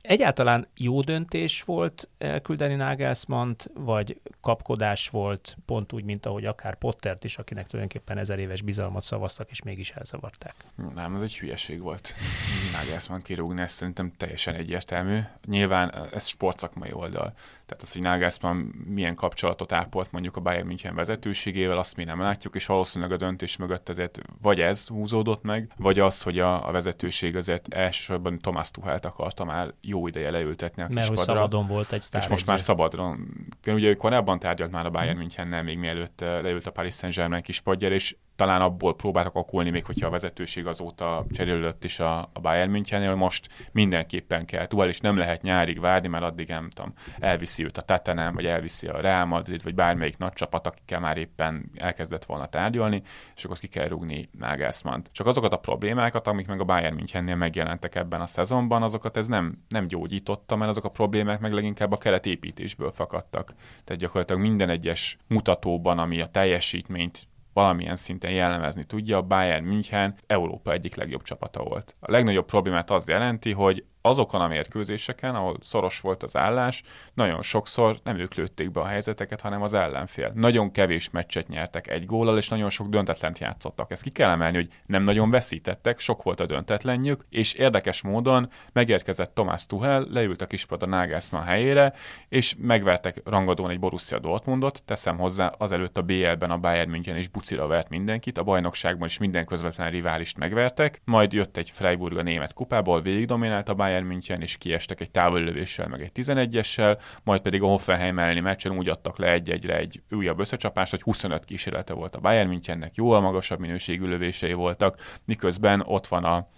egyáltalán jó döntés volt elküldeni Nagelsmann-t, vagy kapkodás volt, pont úgy, mint ahogy akár Pottert is, akinek tulajdonképpen ezer éves bizalmat szavaztak, és mégis elzavarták. Nem, ez egy hülyeség volt. Nagelsmann kirúgni, ez szerintem teljesen egyértelmű. Nyilván ez sportszakmai oldal. Tehát az, hogy Nagelsmann milyen kapcsolatot ápolt mondjuk a Bayern München vezetőségével, azt mi nem látjuk, és valószínűleg a döntés mögött azért vagy ez húzódott meg, vagy az, hogy a, a vezetőség azért elsősorban Thomas Tuchelt akarta már jó ideje leültetni a Mert hogy szabadon volt egy sztár És most már szabadon. Ugye korábban tárgyalt már a Bayern Münchennel, még mielőtt leült a Paris Saint-Germain padjára, és talán abból próbáltak akulni, még hogyha a vezetőség azóta cserélődött is a, a Bayern Münchennél, most mindenképpen kell túl, és nem lehet nyárig várni, mert addig nem tudom, elviszi őt a Tottenham, vagy elviszi a Real Madrid, vagy bármelyik nagy csapat, akikkel már éppen elkezdett volna tárgyalni, és akkor ki kell rúgni nagelsmann Csak azokat a problémákat, amik meg a Bayern Münchennél megjelentek ebben a szezonban, azokat ez nem, nem gyógyította, mert azok a problémák meg leginkább a keretépítésből fakadtak. Tehát gyakorlatilag minden egyes mutatóban, ami a teljesítményt valamilyen szinten jellemezni tudja, a Bayern München Európa egyik legjobb csapata volt. A legnagyobb problémát az jelenti, hogy azokon a mérkőzéseken, ahol szoros volt az állás, nagyon sokszor nem ők lőtték be a helyzeteket, hanem az ellenfél. Nagyon kevés meccset nyertek egy góllal, és nagyon sok döntetlent játszottak. Ezt ki kell emelni, hogy nem nagyon veszítettek, sok volt a döntetlenjük, és érdekes módon megérkezett Thomas Tuchel, leült a kispad a Nagelsmann helyére, és megvertek rangadón egy Borussia Dortmundot, teszem hozzá, azelőtt a BL-ben a Bayern München és bucira vert mindenkit, a bajnokságban is minden közvetlen riválist megvertek, majd jött egy Freiburg a német kupából, végig dominált a Bayern Bayern München, és kiestek egy távollövéssel, meg egy 11-essel, majd pedig a Hoffenheim elleni meccsen úgy adtak le egy-egyre egy újabb összecsapást, hogy 25 kísérlete volt a Bayern Münchennek, jóval magasabb minőségű lövései voltak, miközben ott van a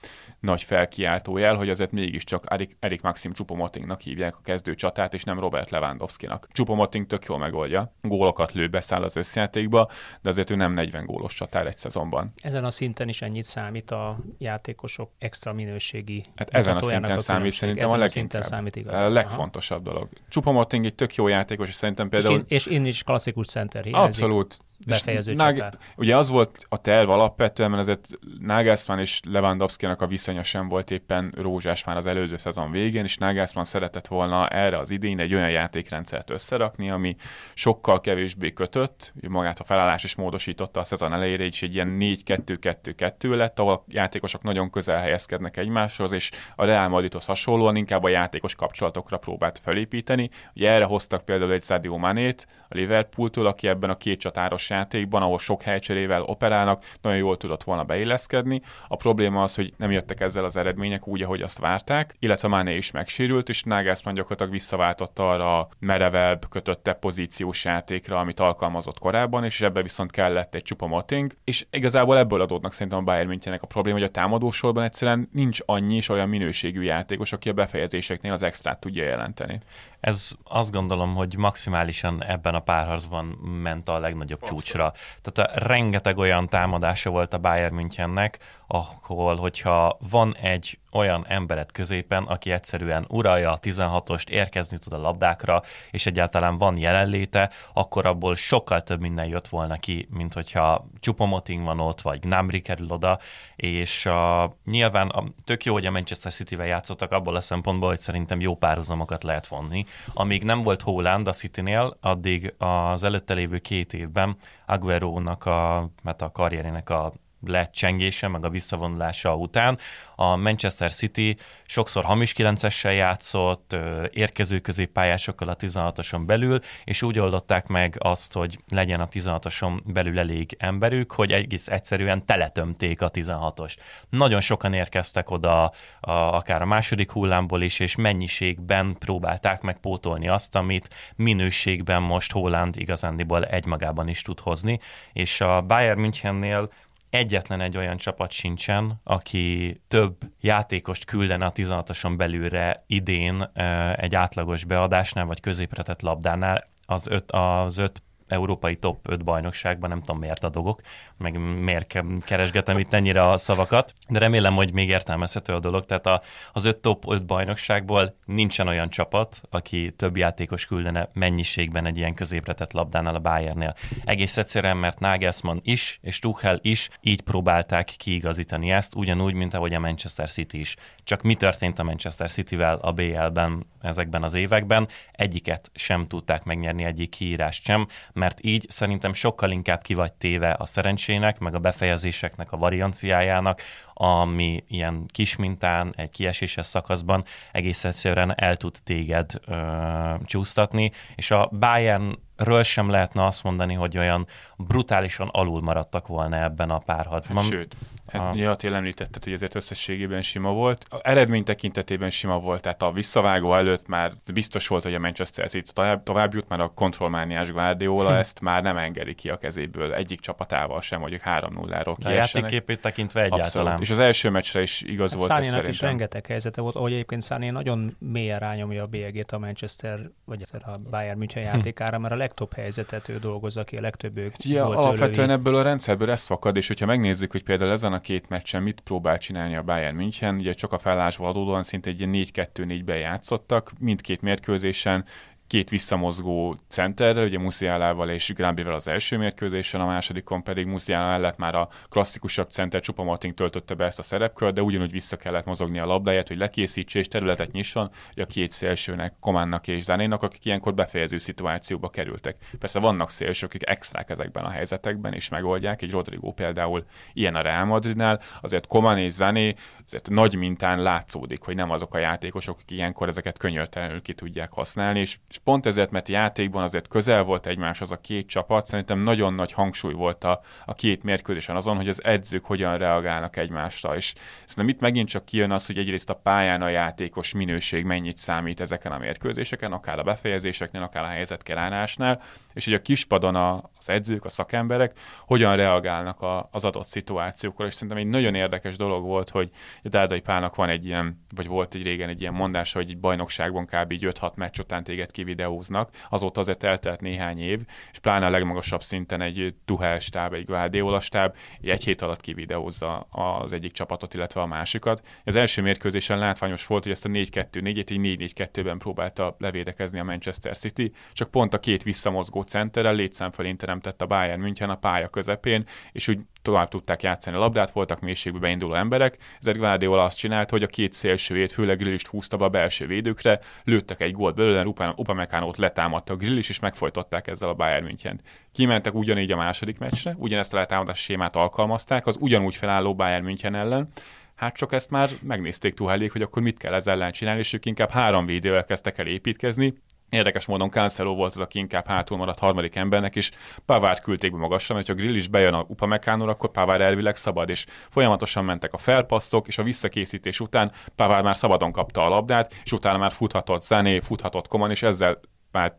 nagy felkiáltójel, hogy azért mégiscsak Erik, Erik Maxim Csupomotingnak hívják a kezdő csatát, és nem Robert Lewandowski-nak. Csupomoting tök jól megoldja, gólokat lő, beszáll az összjátékba, de azért ő nem 40 gólos csatár egy szezonban. Ezen a szinten is ennyit számít a játékosok extra minőségi Hát ezen a szinten a számít szerintem ezen a, a szinten számít igaz. A legfontosabb Aha. dolog. Csupomoting egy tök jó játékos, és szerintem például... És én, és én is klasszikus center hiányzik. Abszolút befejező Nag- Ugye az volt a terv alapvetően, mert azért Nagelsmann és Lewandowski-nak a viszonya sem volt éppen rózsás már az előző szezon végén, és Nagelsmann szeretett volna erre az idén egy olyan játékrendszert összerakni, ami sokkal kevésbé kötött, magát a felállás is módosította a szezon elejére, és egy ilyen 4-2-2-2 lett, ahol a játékosok nagyon közel helyezkednek egymáshoz, és a Real Madridhoz hasonlóan inkább a játékos kapcsolatokra próbált felépíteni. Ugye erre hoztak például egy Sadio Manét a Liverpooltól, aki ebben a két csatáros játékban, ahol sok helycserével operálnak, nagyon jól tudott volna beilleszkedni. A probléma az, hogy nem jöttek ezzel az eredmények úgy, ahogy azt várták, illetve Mané is megsérült, és Nagelsmann gyakorlatilag visszaváltotta arra a merevebb, kötötte pozíciós játékra, amit alkalmazott korábban, és ebbe viszont kellett egy csupa moting, és igazából ebből adódnak szerintem a Bayern Münchennek a probléma, hogy a támadósorban egyszerűen nincs annyi és olyan minőségű játékos, aki a befejezéseknél az extrát tudja jelenteni. Ez azt gondolom, hogy maximálisan ebben a párharcban ment a legnagyobb Persze. csúcsra. Tehát a rengeteg olyan támadása volt a Bayern Münchennek, ahol, hogyha van egy olyan emberet középen, aki egyszerűen uralja a 16-ost, érkezni tud a labdákra, és egyáltalán van jelenléte, akkor abból sokkal több minden jött volna ki, mint hogyha Csupomoting van ott, vagy Gnabry kerül oda, és a, nyilván a, tök jó, hogy a Manchester City-vel játszottak abból a szempontból, hogy szerintem jó párhuzamokat lehet vonni. Amíg nem volt Holland a City-nél, addig az előtte lévő két évben Aguero-nak a, mert a karrierének a lecsengése, meg a visszavonulása után. A Manchester City sokszor hamis 9-essel játszott, érkező középpályásokkal a 16-oson belül, és úgy oldották meg azt, hogy legyen a 16-oson belül elég emberük, hogy egész egyszerűen teletömték a 16-os. Nagyon sokan érkeztek oda, a, akár a második hullámból is, és mennyiségben próbálták megpótolni azt, amit minőségben most Holland igazándiból egymagában is tud hozni, és a Bayern Münchennél egyetlen egy olyan csapat sincsen, aki több játékost küldene a 16-oson belülre idén egy átlagos beadásnál, vagy középre tett labdánál. Az öt, az öt európai top 5 bajnokságban, nem tudom miért adogok, meg miért keresgetem itt ennyire a szavakat, de remélem, hogy még értelmezhető a dolog. Tehát a, az 5 top 5 bajnokságból nincsen olyan csapat, aki több játékos küldene mennyiségben egy ilyen középretett labdánál a Bayernnél. Egész egyszerűen, mert Nagelsmann is, és Tuchel is így próbálták kiigazítani ezt, ugyanúgy, mint ahogy a Manchester City is. Csak mi történt a Manchester City-vel a BL-ben ezekben az években? Egyiket sem tudták megnyerni, egyik kiírást sem, mert így szerintem sokkal inkább ki vagy téve a szerencsének, meg a befejezéseknek a varianciájának, ami ilyen kis mintán, egy kieséses szakaszban egész egyszerűen el tud téged ö, csúsztatni, és a Bayern ről sem lehetne azt mondani, hogy olyan brutálisan alul maradtak volna ebben a párharcban. Hát, sőt, Hát, ja, tényleg említetted, hogy ezért összességében sima volt. A eredmény tekintetében sima volt, tehát a visszavágó előtt már biztos volt, hogy a Manchester City tovább, tovább jut, mert a kontrollmániás Guardiola hm. ezt már nem engedi ki a kezéből egyik csapatával sem, mondjuk 3-0-ról A játékképét tekintve egyáltalán. Abszolút. És az első meccsre is igaz hát volt ez szerintem. is rengeteg helyzete volt, ahogy egyébként Száné nagyon mélyen rányomja a bélyegét a Manchester, vagy a Bayern München hm. játékára, mert a legtöbb helyzetet ő dolgozza ki, a legtöbb ők ja, alapvetően ebből a rendszerből ezt fakad, és hogyha megnézzük, hogy például ezen a két meccsen mit próbál csinálni a Bayern München, ugye csak a felállásból adódóan szinte egy 4-2-4-ben játszottak, mindkét mérkőzésen két visszamozgó centerrel, ugye Musialával és Grábrivel az első mérkőzésen, a másodikon pedig Musiala mellett már a klasszikusabb center Csupa Martin töltötte be ezt a szerepkört, de ugyanúgy vissza kellett mozogni a labdáját, hogy lekészítse és területet nyisson, a két szélsőnek, Kománnak és Zanénak, akik ilyenkor befejező szituációba kerültek. Persze vannak szélsők, akik extrák ezekben a helyzetekben és megoldják, egy Rodrigo például ilyen a Real Madridnál, azért Komán és Zané azért nagy mintán látszódik, hogy nem azok a játékosok, akik ilyenkor ezeket könyörtelenül ki tudják használni, és és pont ezért, mert játékban azért közel volt egymáshoz a két csapat, szerintem nagyon nagy hangsúly volt a, a két mérkőzésen azon, hogy az edzők hogyan reagálnak egymásra, és szerintem itt megint csak kijön az, hogy egyrészt a pályán a játékos minőség mennyit számít ezeken a mérkőzéseken, akár a befejezéseknél, akár a helyzetkeránásnál, és hogy a kispadon a, az edzők, a szakemberek hogyan reagálnak a, az adott szituációkra, és szerintem egy nagyon érdekes dolog volt, hogy Dárdai Pálnak van egy ilyen, vagy volt egy régen egy ilyen mondás, hogy egy bajnokságban kb. 5-6 meccs után téged kivideóznak, azóta azért eltelt néhány év, és pláne a legmagasabb szinten egy Tuhel stáb, egy Guardiola stáb egy hét alatt kivideózza az egyik csapatot, illetve a másikat. Az első mérkőzésen látványos volt, hogy ezt a 4-2-4-et így 4-4-2-ben próbálta levédekezni a Manchester City, csak pont a két visszamozgó centerrel létszám fölén teremtett a Bayern München a pálya közepén, és úgy tovább tudták játszani a labdát, voltak mélységbe beinduló emberek, ezért Guardiola azt csinált, hogy a két szélsőjét, főleg Grillist húzta be a belső védőkre, lőttek egy gólt belőle, Upamecánót letámadta a Grillis, és megfojtották ezzel a Bayern München. Kimentek ugyanígy a második meccsre, ugyanezt a letámadás sémát alkalmazták az ugyanúgy felálló Bayern München ellen, Hát csak ezt már megnézték Tuhelék, hogy akkor mit kell ezzel ellen csinálni, és ők inkább három védővel kezdtek el építkezni, Érdekes módon Cancelo volt az, aki inkább hátul maradt harmadik embernek, és Pavard küldték be magasra, mert ha Grill is bejön a Upamecánóra, akkor Pavard elvileg szabad, és folyamatosan mentek a felpasszok, és a visszakészítés után Pavard már szabadon kapta a labdát, és utána már futhatott Zené, futhatott Koman, és ezzel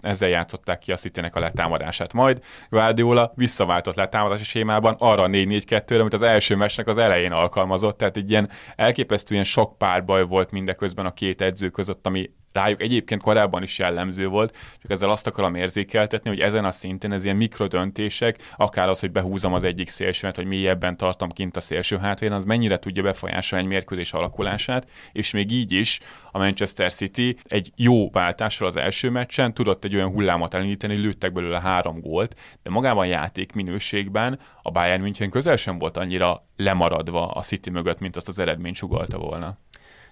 ezzel játszották ki a city a letámadását. Majd Guardiola visszaváltott letámadási sémában arra a 4-4-2-re, amit az első meccsnek az elején alkalmazott, tehát egy ilyen elképesztően sok párbaj volt mindeközben a két edző között, ami rájuk egyébként korábban is jellemző volt, csak ezzel azt akarom érzékeltetni, hogy ezen a szinten ez ilyen mikrodöntések, akár az, hogy behúzom az egyik szélsőt, hogy mélyebben tartom kint a szélső hátvéren, az mennyire tudja befolyásolni egy mérkőzés alakulását, és még így is a Manchester City egy jó váltással az első meccsen tudott egy olyan hullámot elindítani, hogy lőttek belőle három gólt, de magában játék minőségben a Bayern München közel sem volt annyira lemaradva a City mögött, mint azt az eredmény sugalta volna.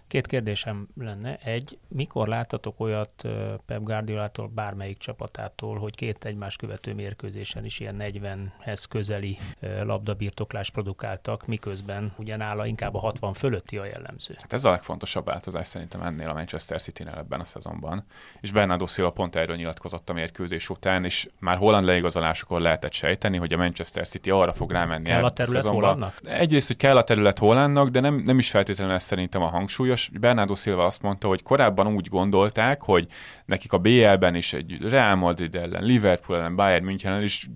Két kérdésem lenne. Egy, mikor láttatok olyat Pep Guardiolától, bármelyik csapatától, hogy két egymás követő mérkőzésen is ilyen 40-hez közeli labdabirtoklást produkáltak, miközben ugyanála inkább a 60 fölötti a jellemző? Hát ez a legfontosabb változás szerintem ennél a Manchester City-nél ebben a szezonban. És Bernardo Silva pont erről nyilatkozott a mérkőzés után, és már Holland leigazolásokor lehetett sejteni, hogy a Manchester City arra fog rámenni. Kell a terület Hollandnak? Egyrészt, hogy kell a terület Hollandnak, de nem, nem is feltétlenül ez szerintem a hangsúlyos fontos, Bernardo Silva azt mondta, hogy korábban úgy gondolták, hogy nekik a BL-ben is egy Real Madrid ellen, Liverpool ellen, Bayern München ellen is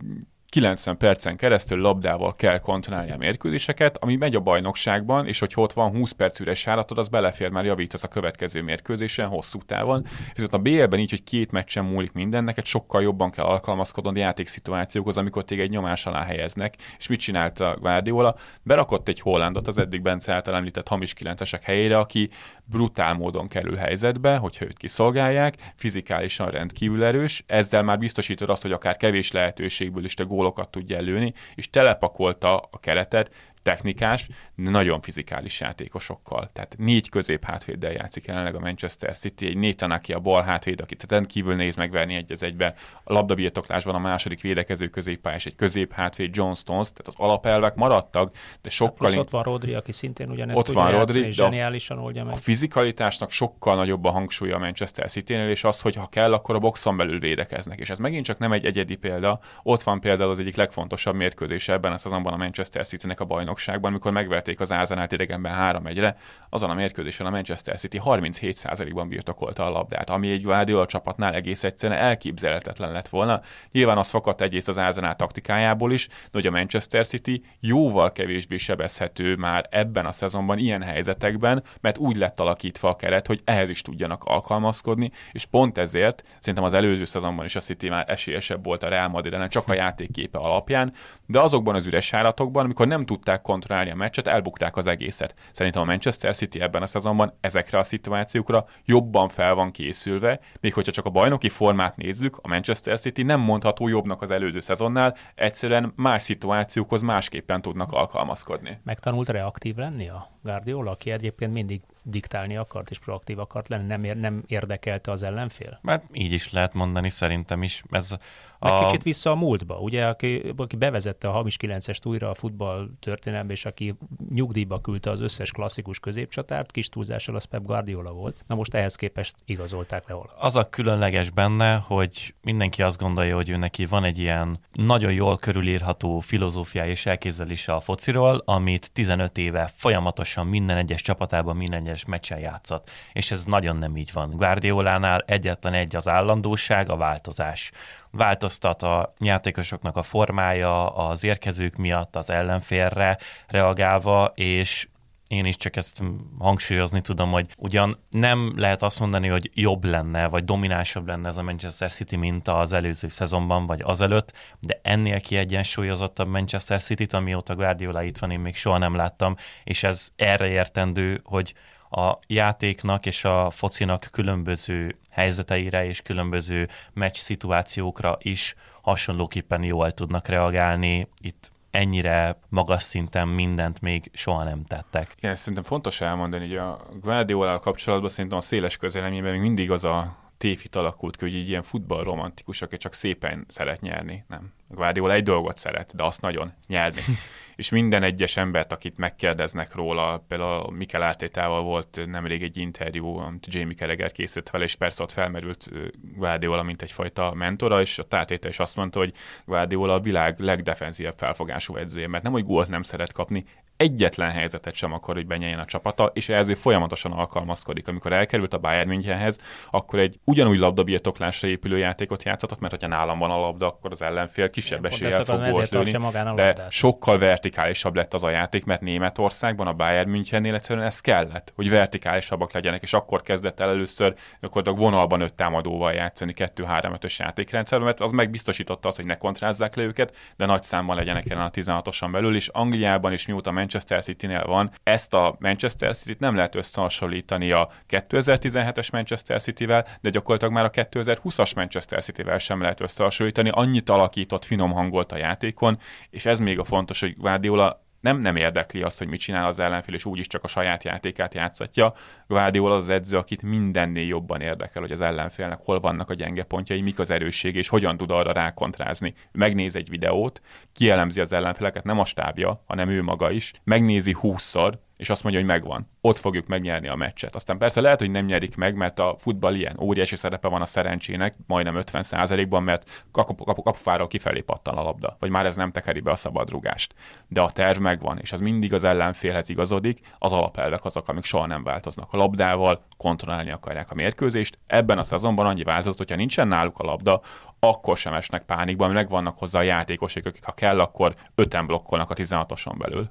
90 percen keresztül labdával kell kontrollálni a mérkőzéseket, ami megy a bajnokságban, és hogy ott van 20 perc üres járatod, az belefér, már javítasz a következő mérkőzésen hosszú távon. Viszont a BL-ben így, hogy két meccsen múlik minden, neked sokkal jobban kell alkalmazkodnod játékszituációkhoz, amikor téged egy nyomás alá helyeznek. És mit csinált a Guardiola? Berakott egy Hollandot az eddig Bence által említett hamis kilencesek helyére, aki brutál módon kerül helyzetbe, hogyha őt kiszolgálják, fizikálisan rendkívül erős, ezzel már biztosítod azt, hogy akár kevés lehetőségből is te gólokat tudja előni, és telepakolta a keretet technikás, nagyon fizikális játékosokkal. Tehát négy közép hátvéddel játszik jelenleg a Manchester City, egy Nathan, aki a bal hátvéd, akit rendkívül néz megverni egy az egybe. A labdabirtoklásban a második védekező középpályás, egy közép hátvéd John Stones, tehát az alapelvek maradtak, de sokkal... Hát ott van Rodri, aki szintén ugyanezt ott van Rodri, és zseniálisan oldja meg. A fizikalitásnak sokkal nagyobb a hangsúlya a Manchester City-nél, és az, hogy ha kell, akkor a boxon belül védekeznek. És ez megint csak nem egy egyedi példa. Ott van például az egyik legfontosabb mérkőzés ebben a szezonban a Manchester City-nek a bajnok bajnokságban, amikor megverték az Arsenal idegenben 3-1-re, azon a mérkőzésen a Manchester City 37%-ban birtokolta a labdát, ami egy Guardiola csapatnál egész egyszerűen elképzelhetetlen lett volna. Nyilván az fakadt egyrészt az Arsenal taktikájából is, de hogy a Manchester City jóval kevésbé sebezhető már ebben a szezonban ilyen helyzetekben, mert úgy lett alakítva a keret, hogy ehhez is tudjanak alkalmazkodni, és pont ezért szerintem az előző szezonban is a City már esélyesebb volt a Real Madrid csak a játékképe alapján, de azokban az üres járatokban, amikor nem tudták kontrollálni a meccset, elbukták az egészet. Szerintem a Manchester City ebben a szezonban ezekre a szituációkra jobban fel van készülve, még hogyha csak a bajnoki formát nézzük, a Manchester City nem mondható jobbnak az előző szezonnál, egyszerűen más szituációkhoz másképpen tudnak alkalmazkodni. Megtanult reaktív lenni a Guardiola, aki egyébként mindig diktálni akart és proaktív akart lenni, nem, ér, nem érdekelte az ellenfél? Mert így is lehet mondani szerintem is. Ez meg a... kicsit vissza a múltba, ugye, aki, aki bevezette a hamis 9-est újra a futball történelembe, és aki nyugdíjba küldte az összes klasszikus középcsatárt, kis túlzással az Pep Guardiola volt. Na most ehhez képest igazolták le hol. Az a különleges benne, hogy mindenki azt gondolja, hogy ő neki van egy ilyen nagyon jól körülírható filozófiája és elképzelése a fociról, amit 15 éve folyamatosan minden egyes csapatában, minden egyes meccsen játszott. És ez nagyon nem így van. Guardiolánál egyetlen egy az állandóság, a változás változtat a játékosoknak a formája az érkezők miatt az ellenfélre reagálva, és én is csak ezt hangsúlyozni tudom, hogy ugyan nem lehet azt mondani, hogy jobb lenne, vagy dominánsabb lenne ez a Manchester City, mint az előző szezonban, vagy azelőtt, de ennél kiegyensúlyozottabb Manchester City-t, amióta Guardiola itt van, én még soha nem láttam, és ez erre értendő, hogy a játéknak és a focinak különböző helyzeteire és különböző meccs szituációkra is hasonlóképpen jól tudnak reagálni. Itt ennyire magas szinten mindent még soha nem tettek. Igen, szerintem fontos elmondani, hogy a Guardiola kapcsolatban szerintem a széles közéleményben még mindig az a tévhit alakult ki, hogy így ilyen futballromantikus, aki csak szépen szeret nyerni. Nem. A Guardiola egy dolgot szeret, de azt nagyon nyerni. és minden egyes embert, akit megkérdeznek róla, például Mikel Ártétával volt nemrég egy interjú, amit Jamie Carragher készített vele, és persze ott felmerült Guardiola, mint egyfajta mentora, és a Ártéta is azt mondta, hogy Guardiola a világ legdefenzívebb felfogású edzője, mert nem, hogy gólt nem szeret kapni, egyetlen helyzetet sem akar, hogy benyeljen a csapata, és ehhez ő folyamatosan alkalmazkodik. Amikor elkerült a Bayern Münchenhez, akkor egy ugyanúgy labdabirtoklásra épülő játékot játszott, mert ha nálam van a labda, akkor az ellenfél kisebb eséllyel fog gólt lőni, de sokkal vertikálisabb lett az a játék, mert Németországban a Bayern Münchennél egyszerűen ez kellett, hogy vertikálisabbak legyenek, és akkor kezdett el először a vonalban öt támadóval játszani 2-3-5-ös játékrendszerben, mert az megbiztosította azt, hogy ne kontrázzák le őket, de nagy számban legyenek ellen a 16-osan belül, és Angliában is mióta Manchester City-nél van, ezt a Manchester City-t nem lehet összehasonlítani a 2017-es Manchester City-vel, de gyakorlatilag már a 2020-as Manchester City-vel sem lehet összehasonlítani. Annyit alakított, finom hangolt a játékon, és ez még a fontos, hogy Guardiola nem, nem érdekli azt, hogy mit csinál az ellenfél, és úgyis csak a saját játékát játszatja. Guardiola az edző, akit mindennél jobban érdekel, hogy az ellenfélnek hol vannak a gyenge pontjai, mik az erősség, és hogyan tud arra rákontrázni. Megnéz egy videót, kielemzi az ellenfeleket, nem a stábja, hanem ő maga is, megnézi húszszor, és azt mondja, hogy megvan. Ott fogjuk megnyerni a meccset. Aztán persze lehet, hogy nem nyerik meg, mert a futball ilyen óriási szerepe van a szerencsének, majdnem 50%-ban, mert kapufáról kifelé pattan a labda, vagy már ez nem tekeri be a szabadrugást. De a terv megvan, és az mindig az ellenfélhez igazodik, az alapelvek azok, amik soha nem változnak. A labdával kontrollálni akarják a mérkőzést. Ebben a szezonban annyi változott, hogyha nincsen náluk a labda, akkor sem esnek pánikban, megvannak hozzá a játékosok, akik ha kell, akkor öten blokkolnak a 16-oson belül.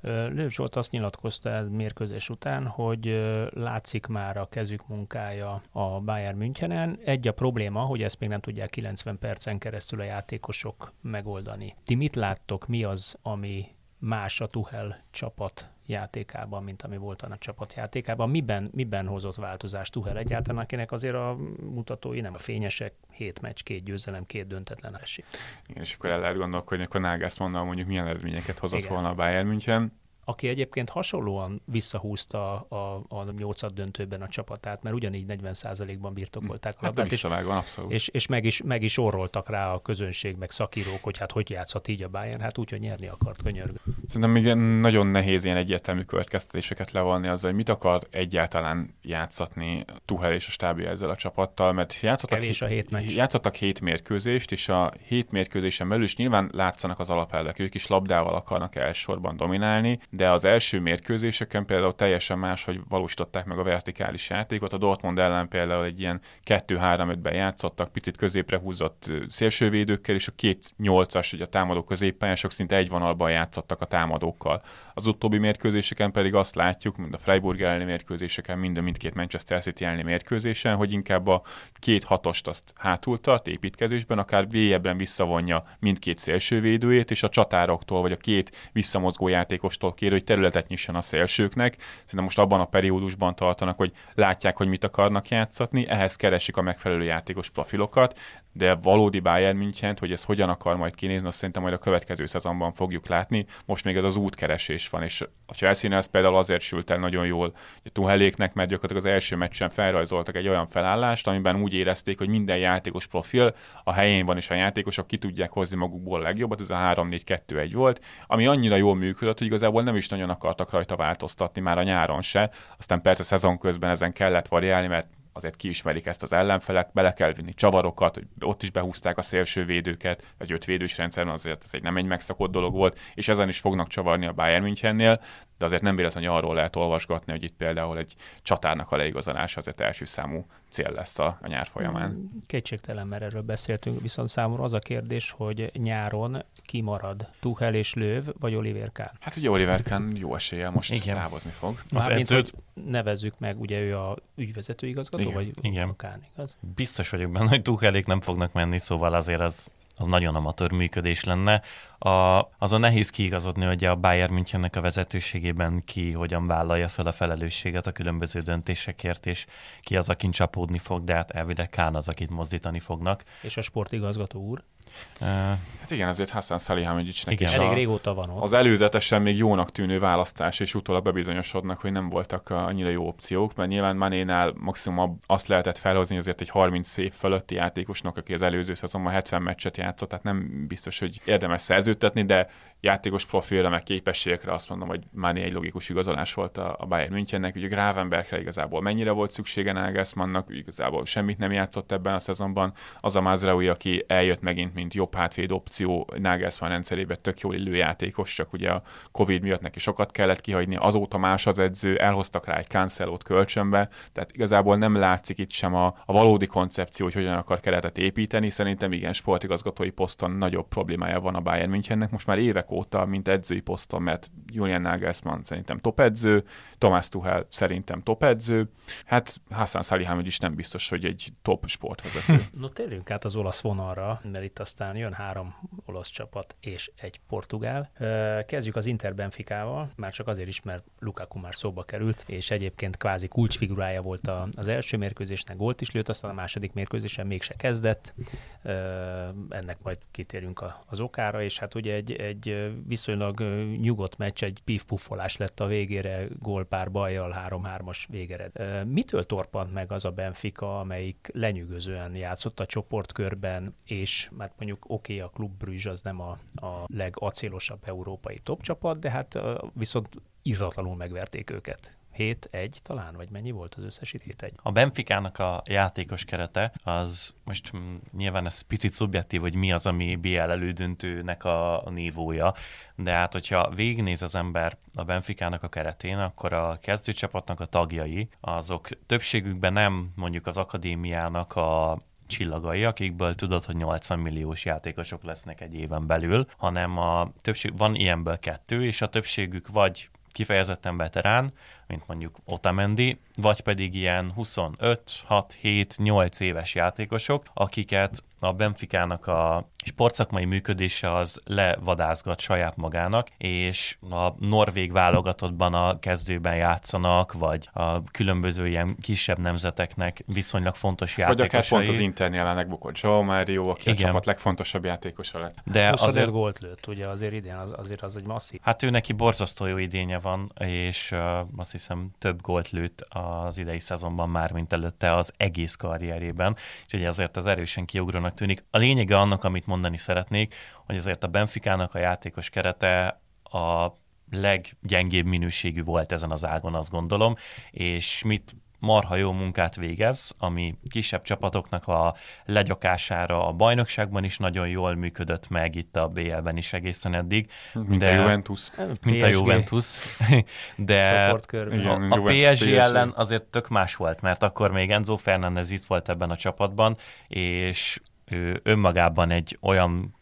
Lőv Zsolt azt nyilatkozta el mérkőzés után, hogy látszik már a kezük munkája a Bayern Münchenen. Egy a probléma, hogy ezt még nem tudják 90 percen keresztül a játékosok megoldani. Ti mit láttok, mi az, ami más a Tuhel csapat játékában, mint ami volt a csapat játékában. Miben, miben hozott változást Tuhel egyáltalán, akinek azért a mutatói nem a fényesek, hét meccs, két győzelem, két döntetlen esély. Igen, és akkor el lehet gondolkodni, akkor mondom, mondjuk milyen eredményeket hozott Igen. volna a Bayern München. Aki egyébként hasonlóan visszahúzta a, a, a nyolcad döntőben a csapatát, mert ugyanígy 40%-ban birtokolták a Hát labdát, és, abszolút. és, és, meg, is, meg is orroltak rá a közönség, meg szakírók, hogy hát hogy játszhat így a Bayern, hát úgy, hogy nyerni akart, könyörgő. Szerintem még nagyon nehéz ilyen egyértelmű következtetéseket levonni azzal, hogy mit akar egyáltalán játszatni Tuhel és a stábja ezzel a csapattal, mert játszottak, Kevés a hét meccs. játszottak hét mérkőzést, és a hét mérkőzésen belül is nyilván látszanak az alapelvek, ők is labdával akarnak elsősorban dominálni, de az első mérkőzéseken például teljesen más, hogy valósították meg a vertikális játékot. A Dortmund ellen például egy ilyen 2-3-5-ben játszottak, picit középre húzott szélsővédőkkel, és a két nyolcas, ugye a támadó középpályások szinte egy vonalban játszottak a támadókkal. Az utóbbi mérkőzéseken pedig azt látjuk, mint a Freiburg elleni mérkőzéseken, mind a mindkét Manchester City elleni mérkőzésen, hogy inkább a két hatost azt hátul tart építkezésben, akár vélyebben visszavonja mindkét szélsővédőjét, és a csatároktól, vagy a két visszamozgó játékostól kér, hogy területet nyisson a szélsőknek. Szerintem most abban a periódusban tartanak, hogy látják, hogy mit akarnak játszatni, ehhez keresik a megfelelő játékos profilokat, de valódi Bayern München, hogy ez hogyan akar majd kinézni, azt szerintem majd a következő szezonban fogjuk látni. Most még ez az útkeresés van, és a chelsea ez például azért sült el nagyon jól a Tuheléknek, mert gyakorlatilag az első meccsen felrajzoltak egy olyan felállást, amiben úgy érezték, hogy minden játékos profil a helyén van, és a játékosok ki tudják hozni magukból a legjobbat, ez a 3-4-2-1 volt, ami annyira jól működött, hogy igazából nem is nagyon akartak rajta változtatni már a nyáron se. Aztán persze szezon közben ezen kellett variálni, mert azért kiismerik ezt az ellenfelet, bele kell vinni csavarokat, hogy ott is behúzták a szélső védőket, vagy öt védős rendszerben azért ez egy nem egy megszokott dolog volt, és ezen is fognak csavarni a Bayern Münchennél, de azért nem véletlenül arról lehet olvasgatni, hogy itt például egy csatárnak a leigazolása azért első számú cél lesz a, a nyár folyamán. Kétségtelen, mert erről beszéltünk, viszont számomra az a kérdés, hogy nyáron kimarad Tuchel és Löw, vagy Oliver Kahn. Hát ugye Oliver Kahn jó eséllyel most Igen. távozni fog. Az Mármint, edzőt- hogy nevezzük meg, ugye ő a ügyvezető igazgató, Igen, vagy igen. Kahn, igaz? Biztos vagyok benne, hogy Tuchelék nem fognak menni, szóval azért az, az nagyon amatőr működés lenne. A, azon nehéz kiigazodni, hogy a Bayern Münchennek a vezetőségében ki hogyan vállalja fel a felelősséget a különböző döntésekért, és ki az, akin csapódni fog, de hát elvileg Kán az, akit mozdítani fognak. És a sportigazgató úr. Uh, Hát igen, azért Hassan Salihamidzsnek Igen. is Elég a, régóta van ott. az előzetesen még jónak tűnő választás, és utólag bebizonyosodnak, hogy nem voltak a- annyira jó opciók, mert nyilván Manénál maximum azt lehetett felhozni azért egy 30 év fölötti játékosnak, aki az előző szezonban 70 meccset játszott, tehát nem biztos, hogy érdemes szerződtetni, de játékos profilra, meg képességekre azt mondom, hogy Mané egy logikus igazolás volt a, a Bayern Münchennek. Ugye Gravenbergre igazából mennyire volt szüksége Nagelsmannnak, igazából semmit nem játszott ebben a szezonban. Az a Mazraoui, aki eljött megint, mint jobb hátvéd opció Nagelsmann rendszerébe tök jól illő játékos, csak ugye a Covid miatt neki sokat kellett kihagyni, azóta más az edző, elhoztak rá egy Cancelót kölcsönbe, tehát igazából nem látszik itt sem a, a valódi koncepció, hogy hogyan akar keretet építeni. Szerintem igen, sportigazgatói poszton nagyobb problémája van a Bayern Münchennek most már évek óta, mint edzői poszton, mert Julian Nagelsmann szerintem top edző, Thomas Tuchel szerintem top edző, hát Hassan Salihamidzs is nem biztos, hogy egy top sportvezető. No térjünk át az olasz vonalra, mert itt aztán jön három olasz csapat és egy portugál. Kezdjük az Inter Benficával, már csak azért is, mert Lukaku már szóba került, és egyébként kvázi kulcsfigurája volt az első mérkőzésnek, gólt is lőtt, aztán a második mérkőzésen mégse kezdett. Ennek majd kitérünk az okára, és hát ugye egy, egy viszonylag nyugodt meccs, egy pif-puffolás lett a végére, gólpár bajjal, 3-3-as végered. Mitől torpant meg az a Benfica, amelyik lenyűgözően játszott a csoportkörben, és már mondjuk oké, okay, a Klub Brüzs az nem a, a legacélosabb európai topcsapat, de hát viszont irratlanul megverték őket. 7-1 talán, vagy mennyi volt az összes 7-1? A Benficának a játékos kerete, az most mm, nyilván ez picit szubjektív, hogy mi az, ami BL elődöntőnek a, nívója, de hát hogyha végignéz az ember a Benficának a keretén, akkor a kezdőcsapatnak a tagjai, azok többségükben nem mondjuk az akadémiának a csillagai, akikből tudod, hogy 80 milliós játékosok lesznek egy éven belül, hanem a többség, van ilyenből kettő, és a többségük vagy kifejezetten veterán, mint mondjuk Otamendi, vagy pedig ilyen 25, 6, 7, 8 éves játékosok, akiket a Benficának a sportszakmai működése az levadázgat saját magának, és a norvég válogatottban a kezdőben játszanak, vagy a különböző ilyen kisebb nemzeteknek viszonylag fontos játékosai. Vagy akár pont az Internél megbukott João Mário, aki Igen. a csapat legfontosabb játékosa lett. De azért gólt lőtt, ugye azért idén az, azért az egy masszív. Hát ő neki borzasztó jó idénye van, és uh, azt hiszem több gólt lőtt az idei szezonban már, mint előtte az egész karrierében, úgyhogy azért az erősen kiugrónak tűnik. A lényege annak, amit mondani szeretnék, hogy azért a Benficának a játékos kerete a leggyengébb minőségű volt ezen az ágon, azt gondolom, és mit marha jó munkát végez, ami kisebb csapatoknak a legyakására a bajnokságban is nagyon jól működött meg, itt a BL-ben is egészen eddig. Mint de, a Juventus. Mint PSG. a Juventus. De Igen, a, a PSG, PSG ellen azért tök más volt, mert akkor még Enzo Fernández itt volt ebben a csapatban, és ő önmagában egy olyan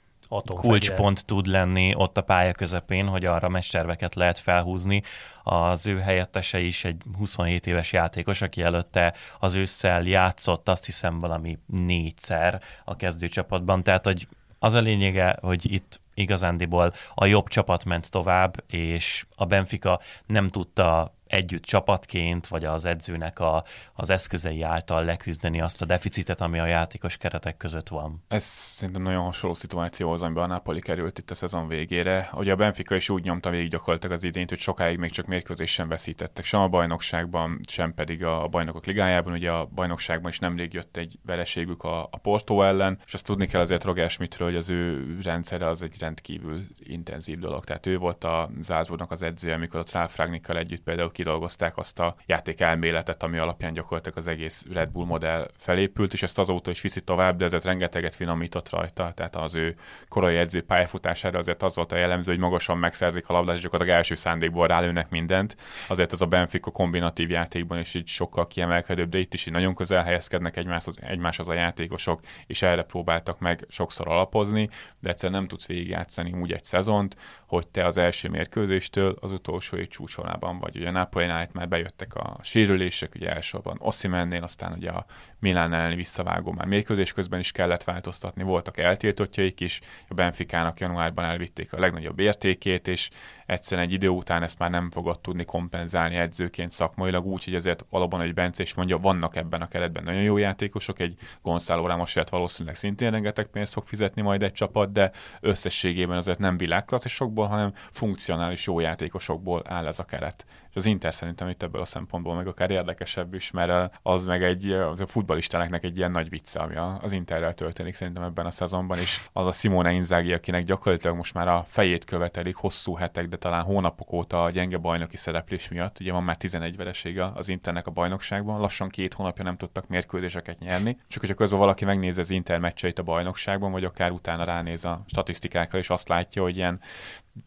kulcspont tud lenni ott a pálya közepén, hogy arra mesterveket lehet felhúzni. Az ő helyettese is egy 27 éves játékos, aki előtte az ősszel játszott azt hiszem valami négyszer a kezdőcsapatban, tehát hogy az a lényege, hogy itt igazándiból a jobb csapat ment tovább, és a Benfica nem tudta együtt csapatként, vagy az edzőnek a, az eszközei által leküzdeni azt a deficitet, ami a játékos keretek között van. Ez szerintem nagyon hasonló szituációhoz, amiben a Napoli került itt a szezon végére. Ugye a Benfica is úgy nyomta végig gyakorlatilag az idényt, hogy sokáig még csak mérkőzés sem veszítettek, sem a bajnokságban, sem pedig a bajnokok ligájában. Ugye a bajnokságban is nemrég jött egy vereségük a, a Porto ellen, és azt tudni kell azért Roger Schmidtről, hogy az ő rendszere az egy rendkívül intenzív dolog. Tehát ő volt a Zászburgnak az edzője, amikor a Trálfrágnikkal együtt például kidolgozták azt a játék elméletet, ami alapján gyakorlatilag az egész Red Bull modell felépült, és ezt azóta is viszi tovább, de ezért rengeteget finomított rajta, tehát az ő korai edző pályafutására azért az volt a jellemző, hogy magasan megszerzik a labdát, és gyakorlatilag első szándékból rálőnek mindent. Azért ez a Benfica kombinatív játékban is így sokkal kiemelkedőbb, de itt is így nagyon közel helyezkednek egymáshoz, egymáshoz a játékosok, és erre próbáltak meg sokszor alapozni, de egyszer nem tudsz végigjátszani úgy egy szezont, hogy te az első mérkőzéstől az utolsó egy csúcsolában vagy. Ugye a Napolinál már bejöttek a sérülések, ugye elsősorban Ossimennél, aztán ugye a Milán elleni visszavágó már mérkőzés közben is kellett változtatni, voltak eltiltottjaik is, a Benficának januárban elvitték a legnagyobb értékét, és egyszerűen egy idő után ezt már nem fogod tudni kompenzálni edzőként szakmailag, úgy, hogy azért valóban, hogy Bence is mondja, vannak ebben a keretben nagyon jó játékosok, egy Gonzalo Ramos valószínűleg szintén rengeteg pénzt fog fizetni majd egy csapat, de összességében azért nem világklasszisokból, hanem funkcionális jó játékosokból áll ez a keret. Az Inter szerintem itt ebből a szempontból meg akár érdekesebb is, mert az meg egy, az a futballistának egy ilyen nagy vicce, ami az Interrel történik szerintem ebben a szezonban, és az a Simone Inzaghi, akinek gyakorlatilag most már a fejét követelik hosszú hetek, de talán hónapok óta a gyenge bajnoki szereplés miatt. Ugye van már 11 veresége az Internek a bajnokságban, lassan két hónapja nem tudtak mérkőzéseket nyerni. Csak hogyha közben valaki megnézi az Inter meccseit a bajnokságban, vagy akár utána ránéz a statisztikákra, és azt látja, hogy ilyen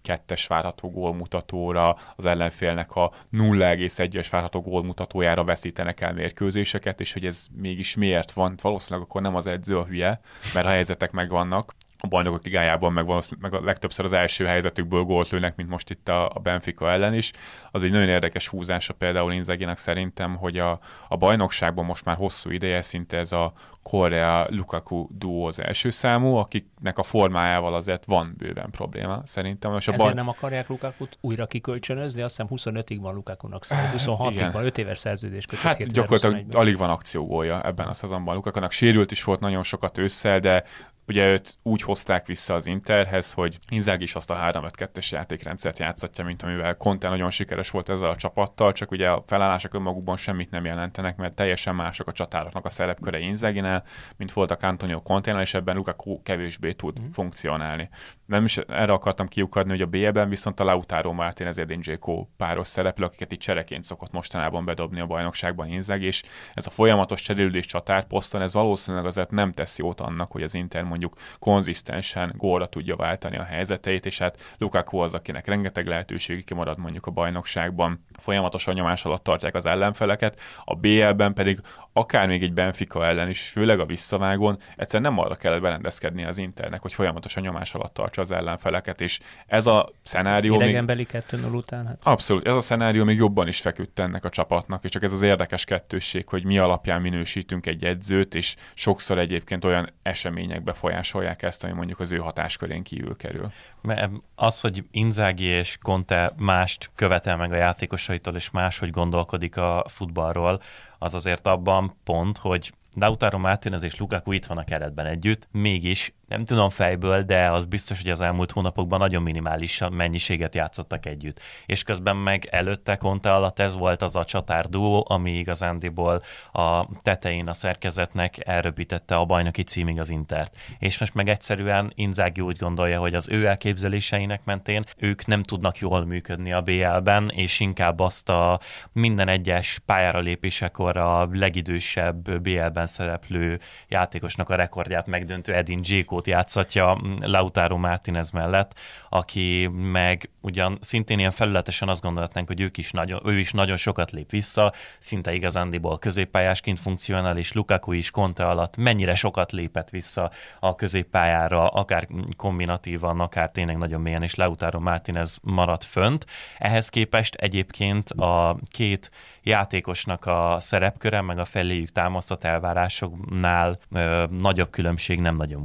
kettes várható gólmutatóra, az ellenfélnek a 0,1-es várható gólmutatójára veszítenek el mérkőzéseket, és hogy ez mégis miért van, valószínűleg akkor nem az edző a hülye, mert a helyzetek megvannak, a bajnokok ligájában, meg, meg a legtöbbször az első helyzetükből gólt lőnek, mint most itt a, a Benfica ellen is. Az egy nagyon érdekes húzása például Inzaginak szerintem, hogy a, a bajnokságban most már hosszú ideje szinte ez a Korea Lukaku duó az első számú, akiknek a formájával azért van bőven probléma szerintem. És a Ezért baj... nem akarják Lukakut újra kikölcsönözni, azt hiszem 25-ig van Lukakunak, 26-ig van, 5 éves szerződés kötött. Hát gyakorlatilag alig van akciógólja ebben a szezonban. Lukakunak sérült is volt nagyon sokat ősszel, de Ugye őt úgy hozták vissza az Interhez, hogy Inzaghi is azt a 3-5-2-es játékrendszert játszatja, mint amivel Conte nagyon sikeres volt ezzel a csapattal, csak ugye a felállások önmagukban semmit nem jelentenek, mert teljesen mások a csatároknak a szerepköre Inzaghinál, mint voltak Antonio Conte-nál, és ebben Lukaku kevésbé tud mm. funkcionálni. Nem is erre akartam kiukadni, hogy a B-ben viszont a Lautaro Martin ez Edin Dzeko páros szereplő, akiket itt csereként szokott mostanában bedobni a bajnokságban Inzaghi, és ez a folyamatos cserélődés csatárposzton, ez valószínűleg azért nem tesz jót annak, hogy az Inter mondjuk konzisztensen gólra tudja váltani a helyzeteit, és hát Lukaku az, akinek rengeteg lehetőség kimarad mondjuk a bajnokságban, folyamatosan nyomás alatt tartják az ellenfeleket, a BL-ben pedig akár még egy Benfica ellen is, főleg a visszavágón, egyszerűen nem arra kellett berendezkedni az Internek, hogy folyamatosan nyomás alatt tartsa az ellenfeleket, és ez a szenárió... Idegenbeli 2 után? Hát. Abszolút, ez a szenárió még jobban is feküdt ennek a csapatnak, és csak ez az érdekes kettősség, hogy mi alapján minősítünk egy edzőt, és sokszor egyébként olyan események befolyásolják ezt, ami mondjuk az ő hatáskörén kívül kerül. Mert az, hogy Inzági és Conte mást követel meg a játékosaitól, és máshogy gondolkodik a futballról, az azért abban pont, hogy Lautaro Martinez és Lukaku itt van a keretben együtt, mégis nem tudom fejből, de az biztos, hogy az elmúlt hónapokban nagyon minimális mennyiséget játszottak együtt. És közben meg előtte Conte alatt ez volt az a csatár duó, ami igazándiból a tetején a szerkezetnek elröpítette a bajnoki címig az Intert. És most meg egyszerűen Inzaghi úgy gondolja, hogy az ő elképzeléseinek mentén ők nem tudnak jól működni a BL-ben, és inkább azt a minden egyes pályára lépésekor a legidősebb BL-ben szereplő játékosnak a rekordját megdöntő Edin Dzsékót Dzsikót játszatja Lautaro Martinez mellett, aki meg ugyan szintén ilyen felületesen azt gondolhatnánk, hogy ők is nagyon, ő is nagyon sokat lép vissza, szinte igazándiból középpályásként funkcionál, és Lukaku is Conte alatt mennyire sokat lépett vissza a középpályára, akár kombinatívan, akár tényleg nagyon mélyen, és Lautaro Martinez maradt fönt. Ehhez képest egyébként a két játékosnak a szerepköre, meg a feléjük támasztott elvárásoknál ö, nagyobb különbség nem nagyon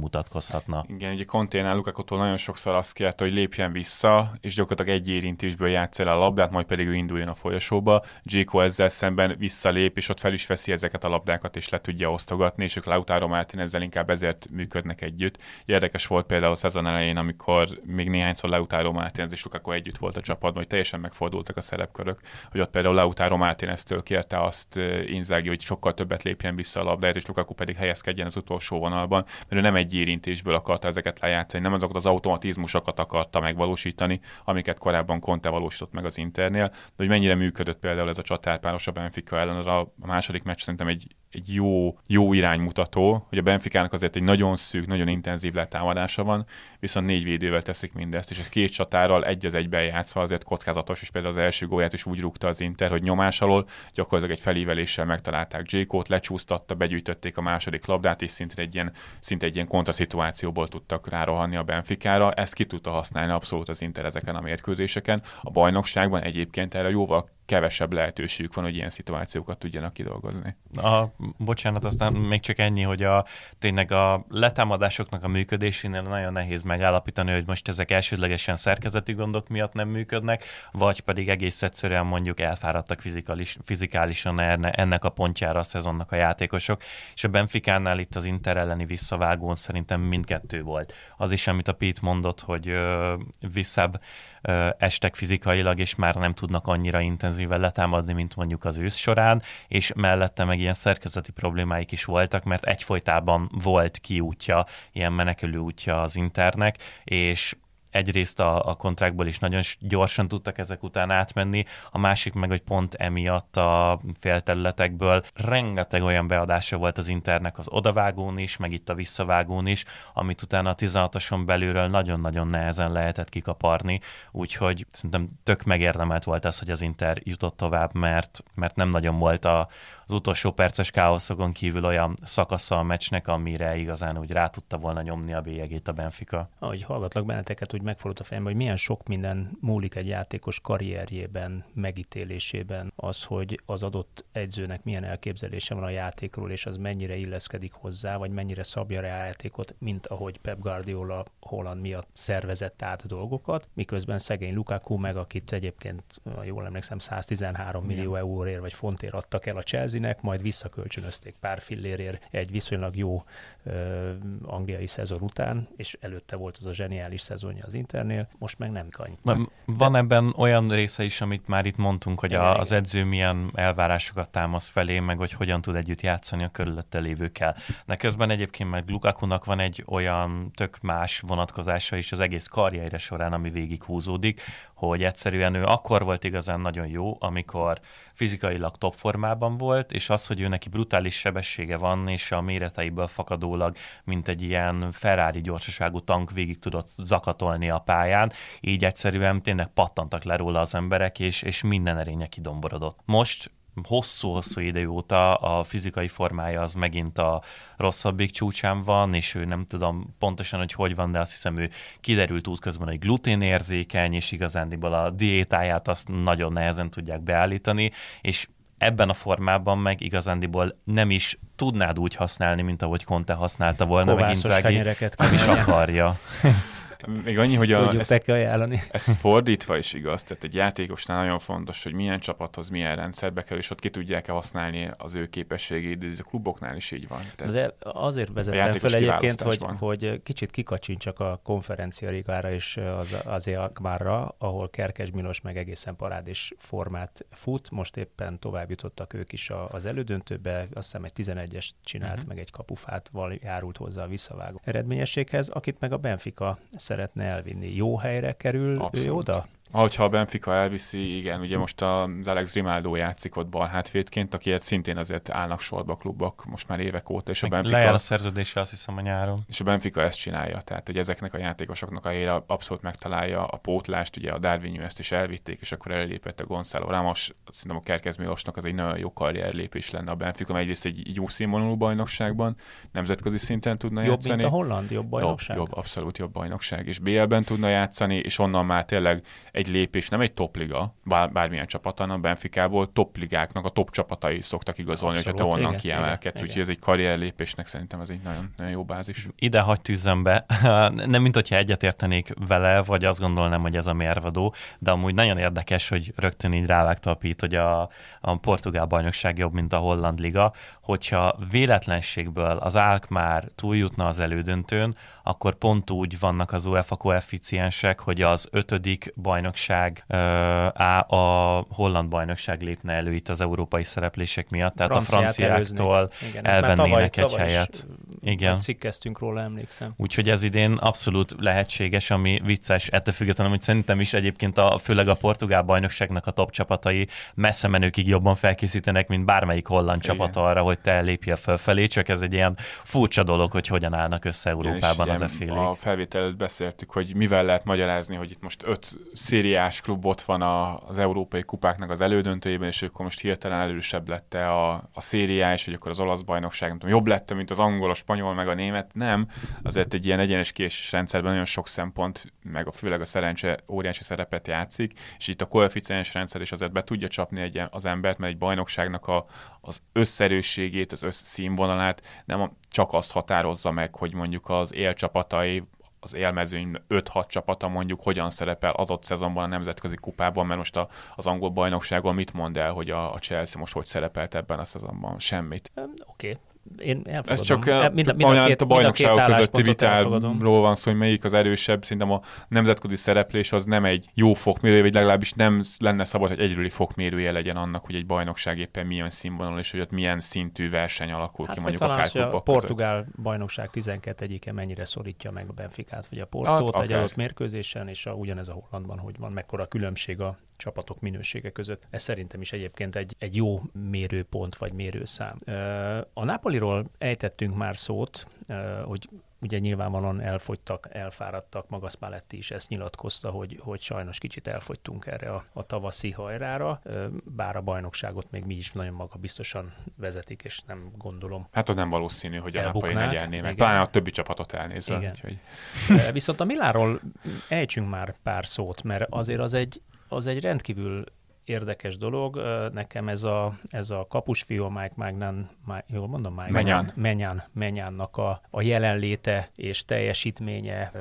mutatkozhatna. Igen, ugye Conténál Lukakotól nagyon sokszor azt kérte, hogy lépjen vissza, és gyakorlatilag egy érintésből játsz el a labdát, majd pedig ő induljon a folyosóba. Jéko ezzel szemben visszalép, és ott fel is veszi ezeket a labdákat, és le tudja osztogatni, és ők Lautaro Martin ezzel inkább ezért működnek együtt. Érdekes volt például a szezon elején, amikor még néhányszor Lautaro Martin és Lukaku együtt volt a csapatban, hogy teljesen megfordultak a szerepkörök, hogy ott például Lautaro Martinez-től kérte azt eh, Inzaghi, hogy sokkal többet lépjen vissza a labdát, és Lukaku pedig helyezkedjen az utolsó vonalban, mert ő nem egy érintésből akarta ezeket lejátszani, nem azokat az automatizmusokat akarta megvalósítani, amiket korábban Conte valósított meg az Internél, de hogy mennyire működött például ez a csatárpáros a Benfica ellen, a második meccs szerintem egy egy jó, jó iránymutató, hogy a Benficának azért egy nagyon szűk, nagyon intenzív letámadása van, viszont négy védővel teszik mindezt, és a két csatárral egy az egyben játszva azért kockázatos, és például az első gólját is úgy rúgta az Inter, hogy nyomás alól gyakorlatilag egy felíveléssel megtalálták Jékót, lecsúsztatta, begyűjtötték a második labdát, és szinte egy ilyen, szinte egy ilyen kontraszituációból tudtak rárohanni a Benficára. Ezt ki tudta használni abszolút az Inter ezeken a mérkőzéseken. A bajnokságban egyébként erre jóval kevesebb lehetőségük van, hogy ilyen szituációkat tudjanak kidolgozni. A, bocsánat, aztán még csak ennyi, hogy a, tényleg a letámadásoknak a működésénél nagyon nehéz megállapítani, hogy most ezek elsődlegesen szerkezeti gondok miatt nem működnek, vagy pedig egész egyszerűen mondjuk elfáradtak fizikális, fizikálisan erne, ennek a pontjára a szezonnak a játékosok, és a Benficánál itt az Inter elleni visszavágón szerintem mindkettő volt. Az is, amit a Pete mondott, hogy ö, visszább estek fizikailag, és már nem tudnak annyira intenzíven letámadni, mint mondjuk az ősz során, és mellette meg ilyen szerkezeti problémáik is voltak, mert egyfolytában volt kiútja, ilyen menekülő útja az internek, és egyrészt a, a kontrákból is nagyon gyorsan tudtak ezek után átmenni, a másik meg, hogy pont emiatt a félterületekből. Rengeteg olyan beadása volt az internek az odavágón is, meg itt a visszavágón is, amit utána a 16-oson belülről nagyon-nagyon nehezen lehetett kikaparni, úgyhogy szerintem tök megérdemelt volt az, hogy az Inter jutott tovább, mert, mert nem nagyon volt a, az utolsó perces káoszokon kívül olyan szakasza a meccsnek, amire igazán úgy rá tudta volna nyomni a bélyegét a Benfica. Ahogy hallgatlak benneteket, úgy megfordult a fejembe, hogy milyen sok minden múlik egy játékos karrierjében, megítélésében, az, hogy az adott edzőnek milyen elképzelése van a játékról, és az mennyire illeszkedik hozzá, vagy mennyire szabja rá a játékot, mint ahogy Pep Guardiola Holland miatt szervezett át dolgokat, miközben szegény Lukaku meg, akit egyébként, jól emlékszem, 113 millió euróért vagy fontért adtak el a Chelsea Chelsea-nek, majd visszakölcsönözték pár fillérért egy viszonylag jó ö, angliai szezon után, és előtte volt az a zseniális szezonja az Internél, most meg nem kany. Van De... ebben olyan része is, amit már itt mondtunk, hogy a, az edző milyen elvárásokat támasz felé, meg hogy hogyan tud együtt játszani a körülötte lévőkkel. De közben egyébként meg Lukakunak van egy olyan tök más vonatkozása is az egész karrierje során, ami végig húzódik, hogy egyszerűen ő akkor volt igazán nagyon jó, amikor fizikailag top formában volt, és az, hogy ő neki brutális sebessége van, és a méreteiből fakadólag, mint egy ilyen Ferrari gyorsaságú tank végig tudott zakatolni a pályán, így egyszerűen tényleg pattantak le róla az emberek, és, és minden erénye kidomborodott. Most hosszú-hosszú idő óta a fizikai formája az megint a rosszabbik csúcsán van, és ő nem tudom pontosan, hogy hogy van, de azt hiszem ő kiderült útközben, hogy gluténérzékeny, és igazándiból a diétáját azt nagyon nehezen tudják beállítani, és ebben a formában meg igazándiból nem is tudnád úgy használni, mint ahogy Conte használta volna, meg Inzaghi nem is akarja. Még annyi, hogy a, Tudjuk ezt, neki ajánlani. ez fordítva is igaz, tehát egy játékosnál nagyon fontos, hogy milyen csapathoz, milyen rendszerbe kell, és ott ki tudják-e használni az ő képességét, de ez a kluboknál is így van. Tehát de azért vezettem fel egyébként, hogy, hogy kicsit kikacsincsak a konferencia ligára és az, az Akmárra, ahol Kerkes Milos meg egészen parádés formát fut, most éppen tovább jutottak ők is az elődöntőbe, azt hiszem egy 11-es csinált, uh-huh. meg egy kapufát járult hozzá a visszavágó eredményességhez, akit meg a Benfica szeretne elvinni. Jó helyre kerül Abszolút. ő oda? Ahogyha a Benfica elviszi, igen, ugye most az Alex Grimaldo játszik ott bal hátvédként, akiért szintén azért állnak sorba a klubok most már évek óta, és a Benfica... Lejár a szerződése, azt hiszem a nyáron. És a Benfica ezt csinálja, tehát hogy ezeknek a játékosoknak a helyre abszolút megtalálja a pótlást, ugye a Darwin ezt is elvitték, és akkor ellépett a Gonzalo Ramos, szerintem a Kerkez Milosnak az egy nagyon jó karrierlépés lenne a Benfica, mert egyrészt egy jó színvonalú bajnokságban, nemzetközi szinten tudna jobb, játszani. Jobb, mint a holland, jobb bajnokság. Jobb, jobb, abszolút jobb bajnokság, és BL-ben tudna játszani, és onnan már tényleg egy lépés, nem egy topliga, bár, bármilyen csapat, hanem Benficából topligáknak a top csapatai szoktak igazolni, hogyha te onnan kiemelkedsz. Úgyhogy ez egy karrierlépésnek szerintem ez egy nagyon, nagyon jó bázis. Ide hagy tűzzem be. nem mint hogyha egyetértenék vele, vagy azt gondolnám, hogy ez a mérvadó, de amúgy nagyon érdekes, hogy rögtön így rávágta a pít, hogy a, a portugál bajnokság jobb, mint a holland liga, hogyha véletlenségből az Álk már túljutna az elődöntőn, akkor pont úgy vannak az UEFA koeficiensek, hogy az ötödik bajnokság á, a holland bajnokság lépne elő itt az európai szereplések miatt, tehát Franciát a franciáktól Igen, elvennének tavaly, egy tavaly helyet. Igen. Cikkeztünk róla, emlékszem. Úgyhogy ez idén abszolút lehetséges, ami vicces, ettől függetlenül, hogy szerintem is egyébként a, főleg a portugál bajnokságnak a top csapatai messze menőkig jobban felkészítenek, mint bármelyik holland Igen. csapat arra, hogy te lépje fölfelé, csak ez egy ilyen furcsa dolog, hogy hogyan állnak össze Európában az e A felvétel előtt beszéltük, hogy mivel lehet magyarázni, hogy itt most öt szériás klub ott van a, az európai kupáknak az elődöntőjében, és akkor most hirtelen erősebb lett a, a szériá, és hogy akkor az olasz bajnokság, nem tudom, jobb lett, mint az angol, a spanyol, meg a német. Nem, azért egy ilyen egyenes késés rendszerben nagyon sok szempont, meg a, főleg a szerencse óriási szerepet játszik, és itt a koeficiens rendszer is azért be tudja csapni egy, az embert, mert egy bajnokságnak a, az összerősségét, az összszínvonalát nem csak azt határozza meg, hogy mondjuk az élcsapatai az élmezőny 5-6 csapata mondjuk hogyan szerepel az ott szezonban a nemzetközi kupában, mert most a, az angol bajnokságon mit mond el, hogy a, a Chelsea most hogy szerepelt ebben a szezonban? Semmit. Oké, okay én elfogadom. Ez csak e, mind, mind a, két, a bajnokságok közötti vitáról van szó, hogy melyik az erősebb. Szerintem a nemzetközi szereplés az nem egy jó fokmérő, vagy legalábbis nem lenne szabad, hogy egyrüli fokmérője legyen annak, hogy egy bajnokság éppen milyen színvonal, és hogy ott milyen szintű verseny alakul hát, ki mondjuk akár a portugál között. bajnokság 12 egyike mennyire szorítja meg a Benficát, vagy a Portót hát, egy adott mérkőzésen, és a, ugyanez a Hollandban, hogy van mekkora különbség a csapatok minősége között. Ez szerintem is egyébként egy, egy jó mérőpont vagy mérőszám. A Napoliról ejtettünk már szót, hogy ugye nyilvánvalóan elfogytak, elfáradtak, maga Spalletti is ezt nyilatkozta, hogy, hogy sajnos kicsit elfogytunk erre a, a tavaszi hajrára, bár a bajnokságot még mi is nagyon maga biztosan vezetik, és nem gondolom. Hát az nem valószínű, hogy a Napoli ne nyerné meg, pláne a többi csapatot elnézve. Igen. Úgyhogy... Viszont a Miláról ejtsünk már pár szót, mert azért az egy, az egy rendkívül érdekes dolog. Nekem ez a, ez a kapusfiú, a Mike Magnan, Mike, jól mondom? Mike Menyan. Menyan, Menyannak a, a jelenléte és teljesítménye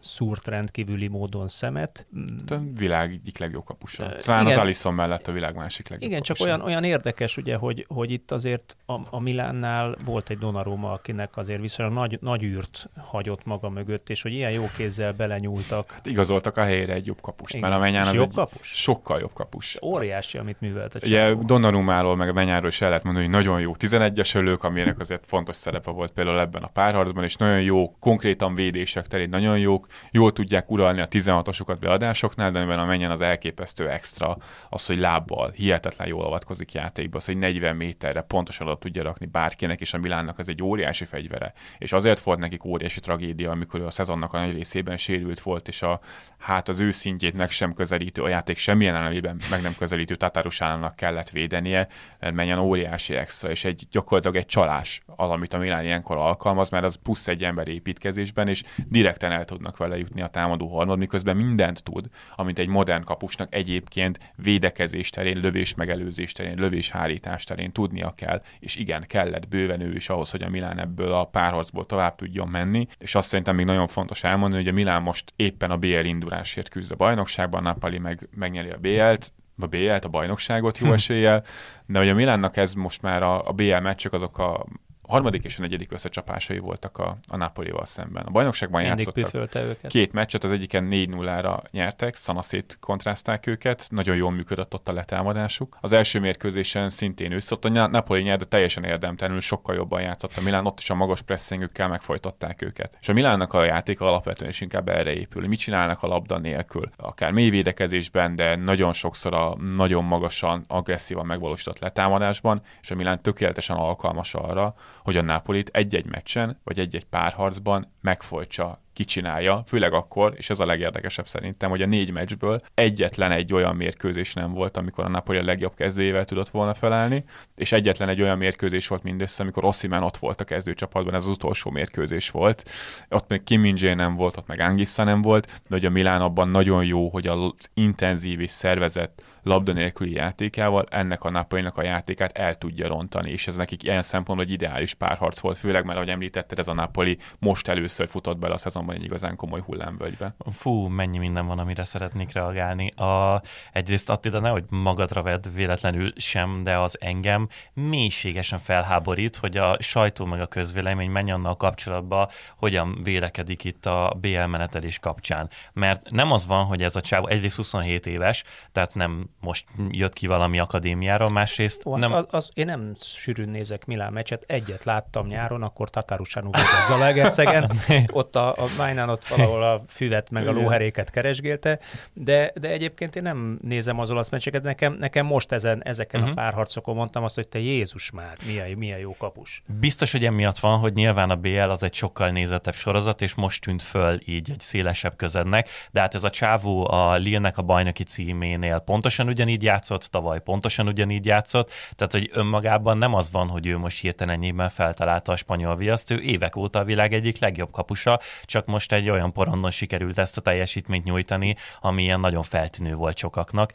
szúrt rendkívüli módon szemet. A világ egyik legjobb kapusa. Talán igen, az Alisson mellett a világ másik legjobb Igen, kapusa. csak olyan, olyan érdekes, ugye, hogy, hogy itt azért a, a Milánnál volt egy Donnarumma, akinek azért viszonylag nagy, nagy űrt hagyott maga mögött, és hogy ilyen jó kézzel belenyúltak. Hát igazoltak a helyére egy jobb kapust, igen. mert a Menyán az jobb kapus? sokkal jobb kapus. Óriási, amit művelt a Ugye Donnarummáról, meg a Menyáról is el lehet mondani, hogy nagyon jó 11-es ölők, aminek azért fontos szerepe volt például ebben a párharcban, és nagyon jó, konkrétan védések terén nagyon jók, jól tudják uralni a 16-osokat beadásoknál, de amiben a menjen az elképesztő extra, az, hogy lábbal hihetetlen jól avatkozik játékba, az, hogy 40 méterre pontosan oda tudja rakni bárkinek, és a Milánnak ez egy óriási fegyvere. És azért volt nekik óriási tragédia, amikor a szezonnak a nagy részében sérült volt, és a, hát az ő szintjét meg sem közelítő, a játék semmilyen elemében meg nem közelítő Tatárusának kellett védenie, mert menjen óriási extra, és egy gyakorlatilag egy csalás az, amit a Milán ilyenkor alkalmaz, mert az plusz egy ember építkezésben, és direkten el tudnak vele jutni a támadó harmad, miközben mindent tud, amit egy modern kapusnak egyébként védekezés terén, lövés megelőzés terén, lövés hárítás terén tudnia kell, és igen, kellett bőven ő is ahhoz, hogy a Milán ebből a párharcból tovább tudjon menni, és azt szerintem még nagyon fontos elmondani, hogy a Milán most éppen a BL indulásért küzd a bajnokságban, Napoli meg megnyeri a BL-t, a BL-t, a bajnokságot jó hm. eséllyel, de hogy a Milánnak ez most már a, a BL meccsek azok a harmadik és a negyedik összecsapásai voltak a, a Napolival szemben. A bajnokságban Mindig játszottak őket. két meccset, az egyiken 4-0-ra nyertek, szanaszét kontrázták őket, nagyon jól működött ott a letámadásuk. Az első mérkőzésen szintén összott, a Napoli nyert, de teljesen érdemtelenül sokkal jobban játszott a Milán, ott is a magas pressingükkel megfojtották őket. És a Milánnak a játéka alapvetően is inkább erre épül. Mit csinálnak a labda nélkül? Akár mély védekezésben, de nagyon sokszor a nagyon magasan, agresszívan megvalósított letámadásban, és a Milán tökéletesen alkalmas arra, hogy a Napolit egy-egy meccsen, vagy egy-egy párharcban megfojtsa kicsinálja, főleg akkor, és ez a legérdekesebb szerintem, hogy a négy meccsből egyetlen egy olyan mérkőzés nem volt, amikor a Napoli a legjobb kezdőjével tudott volna felállni, és egyetlen egy olyan mérkőzés volt mindössze, amikor Ossiman ott volt a kezdőcsapatban, ez az utolsó mérkőzés volt. Ott még Kim nem volt, ott meg Angissa nem volt, de hogy a Milán abban nagyon jó, hogy az intenzív és szervezett labda nélküli játékával ennek a Napolinak a játékát el tudja rontani, és ez nekik ilyen szempontból egy ideális párharc volt, főleg mert, ahogy említetted, ez a Napoli most először futott bele a szezonban egy igazán komoly hullámvölgybe. Fú, mennyi minden van, amire szeretnék reagálni. A, egyrészt Attila, nehogy magadra vedd véletlenül sem, de az engem mélységesen felháborít, hogy a sajtó meg a közvélemény menj annal kapcsolatba, hogyan vélekedik itt a BL menetelés kapcsán. Mert nem az van, hogy ez a csáv egyrészt 27 éves, tehát nem most jött ki valami akadémiára, másrészt Ó, nem... Az, az, én nem sűrűn nézek Milán meccset, egyet láttam nyáron, akkor Tatarusánú volt a Zalaegerszegen, ott a, a Májnán ott valahol a füvet meg a lóheréket keresgélte, de, de egyébként én nem nézem az olasz meccseket, nekem, nekem most ezen, ezeken uh-huh. a mhm. párharcokon mondtam azt, hogy te Jézus már, milyen, milyen jó kapus. Biztos, hogy emiatt van, hogy nyilván a BL az egy sokkal nézettebb sorozat, és most tűnt föl így egy szélesebb közednek, de hát ez a csávó a Lille-nek a bajnoki címénél pontosan ugyanígy játszott, tavaly pontosan ugyanígy játszott, tehát hogy önmagában nem az van, hogy ő most hirtelen ennyiben feltalálta a spanyol viaszt, ő évek óta a világ egyik legjobb kapusa, csak most egy olyan porondon sikerült ezt a teljesítményt nyújtani, ami ilyen nagyon feltűnő volt sokaknak.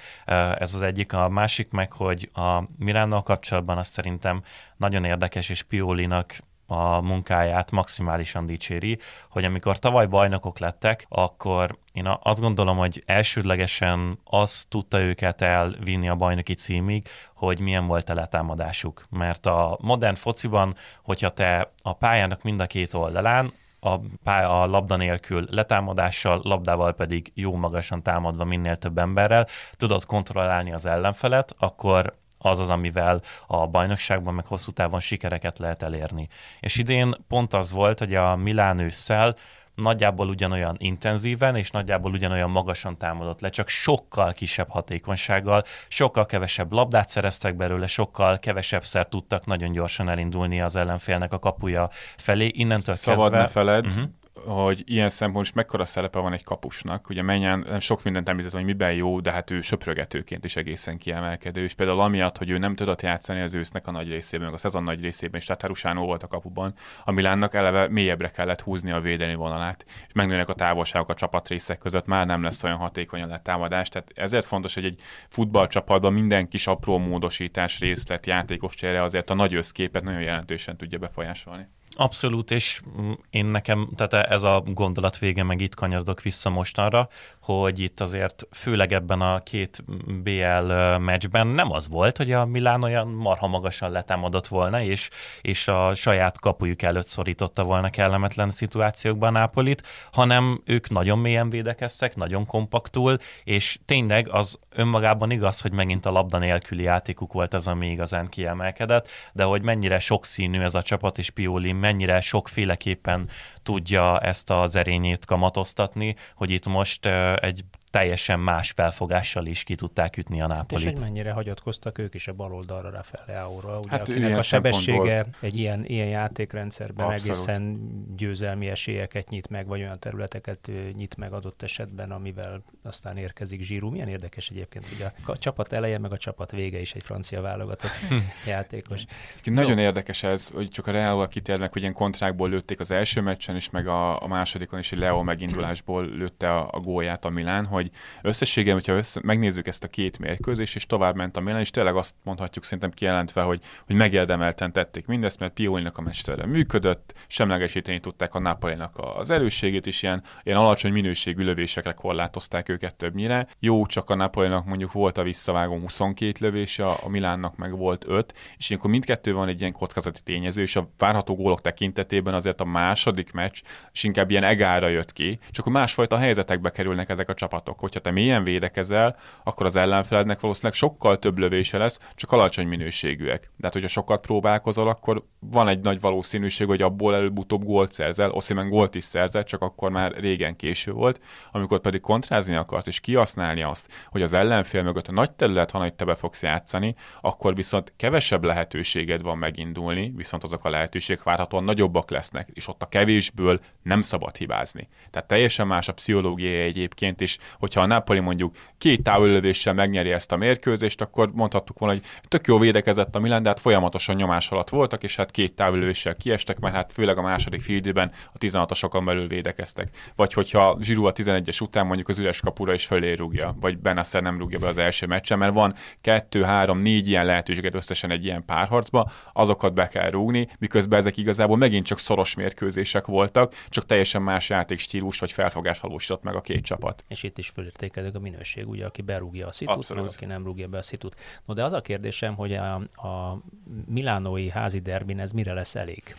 Ez az egyik, a másik meg, hogy a Miránnal kapcsolatban azt szerintem nagyon érdekes, és Piolinak a munkáját maximálisan dicséri, hogy amikor tavaly bajnokok lettek, akkor én azt gondolom, hogy elsődlegesen az tudta őket elvinni a bajnoki címig, hogy milyen volt a letámadásuk. Mert a modern fociban, hogyha te a pályának mind a két oldalán a, pálya, a labda nélkül letámadással, labdával pedig jó magasan támadva minél több emberrel tudod kontrollálni az ellenfelet, akkor az az, amivel a bajnokságban meg hosszú távon sikereket lehet elérni. És idén pont az volt, hogy a Milán ősszel nagyjából ugyanolyan intenzíven és nagyjából ugyanolyan magasan támadott le, csak sokkal kisebb hatékonysággal, sokkal kevesebb labdát szereztek belőle, sokkal kevesebbszer tudtak nagyon gyorsan elindulni az ellenfélnek a kapuja felé. Innentől Szabad kezdve... ne feled, uh-huh hogy ilyen szempontból is mekkora szerepe van egy kapusnak. Ugye menjen, sok mindent említett, hogy miben jó, de hát ő söprögetőként is egészen kiemelkedő. És például amiatt, hogy ő nem tudott játszani az ősznek a nagy részében, meg a szezon nagy részében, és tehát Harusánó volt a kapuban, a Milánnak eleve mélyebbre kellett húzni a védelmi vonalát, és megnőnek a távolságok a csapatrészek között, már nem lesz olyan hatékony a letámadás. Tehát ezért fontos, hogy egy futballcsapatban minden kis apró módosítás, részlet, játékos csere azért a nagy összképet nagyon jelentősen tudja befolyásolni. Abszolút, és én nekem, tehát ez a gondolat vége, meg itt kanyarodok vissza mostanra, hogy itt azért főleg ebben a két BL meccsben nem az volt, hogy a Milán olyan marha magasan letámadott volna, és, és a saját kapujuk előtt szorította volna kellemetlen szituációkban Nápolit, hanem ők nagyon mélyen védekeztek, nagyon kompaktul, és tényleg az önmagában igaz, hogy megint a labda nélküli játékuk volt az, ami igazán kiemelkedett, de hogy mennyire sokszínű ez a csapat, és Pioli mennyire sokféleképpen tudja ezt az erényét kamatoztatni, hogy itt most egy teljesen más felfogással is ki tudták ütni a Nápolit. Hát és hogy mennyire hagyatkoztak ők is a bal oldalra Rafael Aura, ugye, hát akinek a sebessége egy ilyen, ilyen játékrendszerben Abszolút. egészen győzelmi esélyeket nyit meg, vagy olyan területeket nyit meg adott esetben, amivel aztán érkezik Zsírú. Milyen érdekes egyébként, hogy a csapat eleje meg a csapat vége is egy francia válogatott játékos. Nagyon Jó. érdekes ez, hogy csak a Real kitérnek, hogy ilyen kontrákból lőtték az első meccsen is, meg a, a másodikon is, hogy Leo megindulásból lőtte a, a gólját a Milán, hogy összességében, hogyha össze, megnézzük ezt a két mérkőzést, és tovább ment a Milán, és tényleg azt mondhatjuk szerintem kijelentve, hogy, hogy megérdemelten tették mindezt, mert Piolinak a mestere működött, semlegesíteni tudták a Napolinak az erősségét is, ilyen, ilyen alacsony minőségű lövésekre korlátozták őket többnyire. Jó, csak a Napolinak mondjuk volt a visszavágó 22 lövése, a Milánnak meg volt 5, és ilyenkor mindkettő van egy ilyen kockázati tényező, és a várható gólok tekintetében azért a második meccs és inkább ilyen egára jött ki, csak a másfajta helyzetekbe kerülnek ezek a csapatok. Hogyha te mélyen védekezel, akkor az ellenfelednek valószínűleg sokkal több lövése lesz, csak alacsony minőségűek. De hát, hogyha sokat próbálkozol, akkor van egy nagy valószínűség, hogy abból előbb-utóbb gólt szerzel, Oszimen gólt is szerzett, csak akkor már régen késő volt, amikor pedig kontrázni akart és kihasználni azt, hogy az ellenfél mögött a nagy terület van, hogy te be fogsz játszani, akkor viszont kevesebb lehetőséged van megindulni, viszont azok a lehetőségek várhatóan nagyobbak lesznek, és ott a kevésből nem szabad hibázni. Tehát teljesen más a pszichológia egyébként is, hogyha a Napoli mondjuk két távolövéssel megnyeri ezt a mérkőzést, akkor mondhattuk volna, hogy tök jó védekezett a Milan, de hát folyamatosan nyomás alatt voltak, és hát két távolövéssel kiestek, mert hát főleg a második fildőben a 16-osokon belül védekeztek. Vagy hogyha Zsirú a 11-es után mondjuk az üres kapura is fölé rúgja, vagy Benasser nem rúgja be az első meccsen, mert van kettő, három, négy ilyen lehetőséget összesen egy ilyen párharcba, azokat be kell rúgni, miközben ezek igazából megint csak szoros mérkőzések voltak, csak teljesen más játékstílus vagy felfogás valósított meg a két csapat. És itt is fölértékelődik a minőség, ugye, aki berúgja a szitut, meg aki nem rúgja be a szitut. No, de az a kérdésem, hogy a, a milánói házi derbin ez mire lesz elég?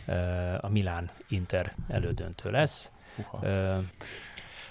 A Milán-Inter elődöntő lesz. Uh,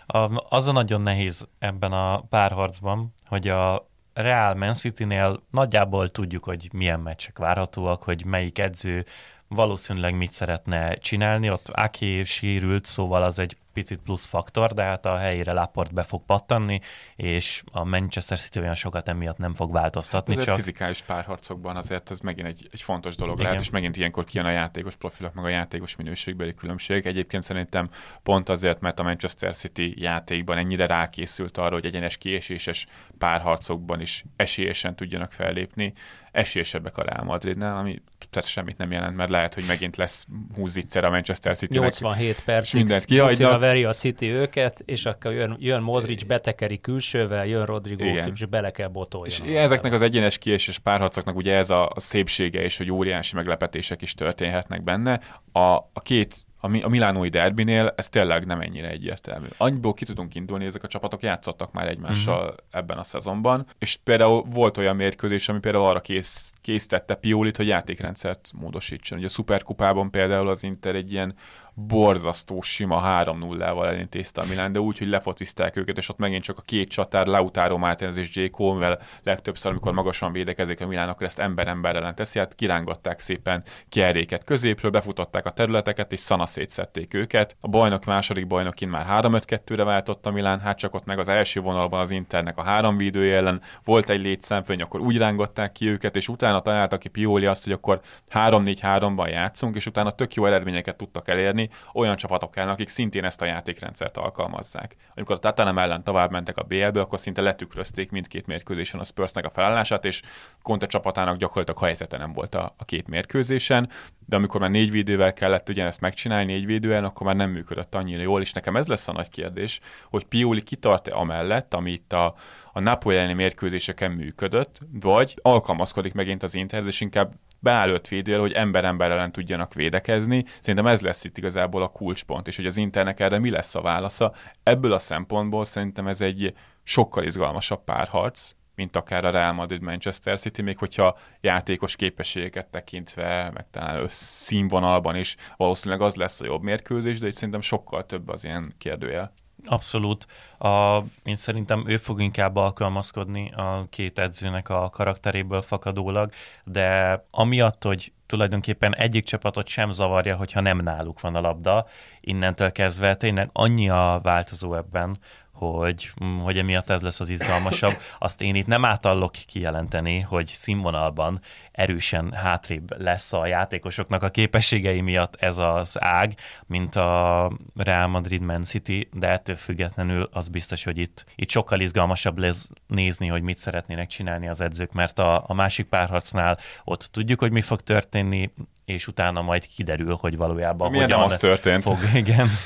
a, az a nagyon nehéz ebben a párharcban, hogy a Real Man City-nél nagyjából tudjuk, hogy milyen meccsek várhatóak, hogy melyik edző valószínűleg mit szeretne csinálni. Ott Aki sérült, szóval az egy picit plusz faktor, de hát a helyére Laport be fog pattanni, és a Manchester City olyan sokat emiatt nem fog változtatni. Hát csak... fizikális párharcokban azért ez megint egy, egy fontos dolog Igen. lehet, és megint ilyenkor kijön a játékos profilok, meg a játékos minőségbeli különbség. Egyébként szerintem pont azért, mert a Manchester City játékban ennyire rákészült arra, hogy egyenes kieséses párharcokban is esélyesen tudjanak fellépni, esélyesebbek a Real Madridnál, ami tehát semmit nem jelent, mert lehet, hogy megint lesz 20 a Manchester City. 87 perc, mindent kihagynak. Veri a City őket, és akkor jön, jön Modric, betekeri külsővel, jön Rodrigo, Igen. és bele kell botolni. És ezeknek az egyenes kiesés párharcoknak ugye ez a, a szépsége és hogy óriási meglepetések is történhetnek benne. A, a két a, a Milánói derbinél ez tényleg nem ennyire egyértelmű. Annyiból ki tudunk indulni, ezek a csapatok játszottak már egymással uh-huh. ebben a szezonban, és például volt olyan mérkőzés, ami például arra kész, késztette Piolit, hogy játékrendszert módosítson. Ugye a Superkupában például az Inter egy ilyen borzasztó sima 3-0-val elintézte a Milán, de úgy, hogy lefocizták őket, és ott megint csak a két csatár, Lautaro Martinez és J. Cole, legtöbbször, amikor magasan védekezik a Milán, akkor ezt ember-ember ellen teszi, hát kirángatták szépen kieréket középről, befutották a területeket, és szana szétszették őket. A bajnok második bajnokin már 3-5-2-re váltott a Milán, hát csak ott meg az első vonalban az Internek a három védője ellen volt egy létszámfőny, akkor úgy rángatták ki őket, és utána találta ki Pioli azt, hogy akkor 3-4-3-ban játszunk, és utána tök jó eredményeket tudtak elérni, olyan csapatok ellen, akik szintén ezt a játékrendszert alkalmazzák. Amikor a Tottenham ellen tovább mentek a BL-be, akkor szinte letükrözték mindkét mérkőzésen a Spursnek a felállását, és Conte csapatának gyakorlatilag helyzete nem volt a, a két mérkőzésen, de amikor már négy védővel kellett ugyanezt megcsinálni, négy védően, akkor már nem működött annyira jól, és nekem ez lesz a nagy kérdés, hogy Pioli kitart-e amellett, ami itt a, a Napoli elleni mérkőzéseken működött, vagy alkalmazkodik megint az Interhez, és inkább beáll öt védővel, hogy ember-ember ellen tudjanak védekezni. Szerintem ez lesz itt igazából a kulcspont, és hogy az Internek erre mi lesz a válasza. Ebből a szempontból szerintem ez egy sokkal izgalmasabb párharc, mint akár a Real Madrid Manchester City, még hogyha játékos képességeket tekintve, meg talán színvonalban is valószínűleg az lesz a jobb mérkőzés, de itt szerintem sokkal több az ilyen kérdőjel. Abszolút. A, én szerintem ő fog inkább alkalmazkodni a két edzőnek a karakteréből fakadólag, de amiatt, hogy tulajdonképpen egyik csapatot sem zavarja, hogyha nem náluk van a labda, innentől kezdve tényleg annyi a változó ebben, hogy, mm, hogy emiatt ez lesz az izgalmasabb. Azt én itt nem átallok kijelenteni, hogy színvonalban erősen hátrébb lesz a játékosoknak a képességei miatt ez az ág, mint a Real Madrid Man City, de ettől függetlenül az biztos, hogy itt, itt sokkal izgalmasabb lesz nézni, hogy mit szeretnének csinálni az edzők, mert a, a másik párharcnál ott tudjuk, hogy mi fog történni, és utána majd kiderül, hogy valójában Milyen hogyan nem az történt. fog, igen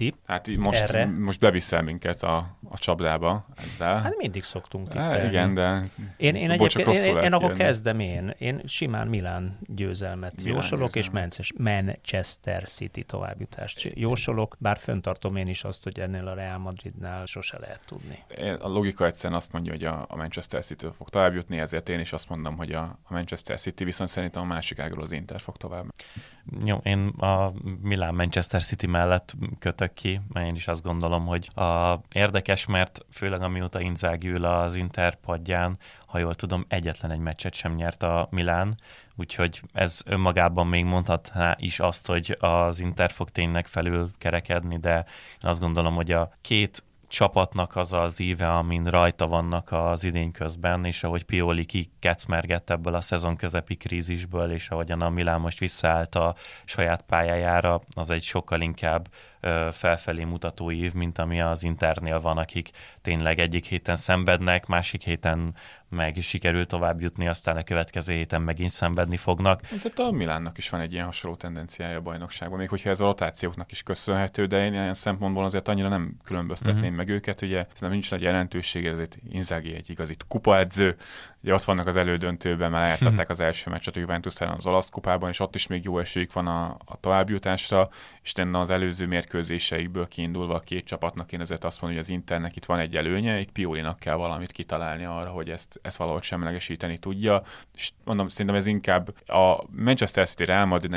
tipp. Hát most, erre. most beviszel minket a, a csapdába ezzel. Hát mindig szoktunk tippelni. Hát igen, de én, én, egyébként, én, én, én akkor kezdem én. Én simán Milán győzelmet Milán jósolok, győzelmet. és Manchester City továbbjutást jósolok, bár föntartom én is azt, hogy ennél a Real Madridnál sose lehet tudni. A logika egyszerűen azt mondja, hogy a, Manchester City fog továbbjutni, ezért én is azt mondom, hogy a, a Manchester City, viszont szerintem a másik ágról az Inter fog tovább. Jó, én a Milán Manchester City mellett kötök ki, mert én is azt gondolom, hogy a, érdekes, mert főleg amióta Inzaghi ül az Inter padján, ha jól tudom, egyetlen egy meccset sem nyert a Milán, úgyhogy ez önmagában még mondhatná is azt, hogy az Inter fog tényleg felül kerekedni, de én azt gondolom, hogy a két csapatnak az az íve, amin rajta vannak az idény közben, és ahogy Pioli kikecmergett ebből a szezon közepi krízisből, és ahogyan a Milán most visszaállt a saját pályájára, az egy sokkal inkább felfelé mutató év, mint ami az Internél van, akik tényleg egyik héten szenvednek, másik héten meg sikerül tovább jutni, aztán a következő héten megint szenvedni fognak. Ezért a Milánnak is van egy ilyen hasonló tendenciája a bajnokságban, még hogyha ez a rotációknak is köszönhető, de én ilyen szempontból azért annyira nem különböztetném uh-huh. meg őket, ugye nem nincs nagy jelentőség, ezért Inzaghi egy igazi kupaedző, Ugye ott vannak az elődöntőben, mert eljátszották az első meccset a Juventus ellen az olasz kupában, és ott is még jó esélyük van a, a továbbjutásra, és tenne az előző mérkőzéseikből kiindulva a két csapatnak én ezért azt mondom, hogy az Internek itt van egy előnye, itt Piolinak kell valamit kitalálni arra, hogy ezt, ezt valahogy semlegesíteni tudja, és mondom, szerintem ez inkább a Manchester City Real Madrid,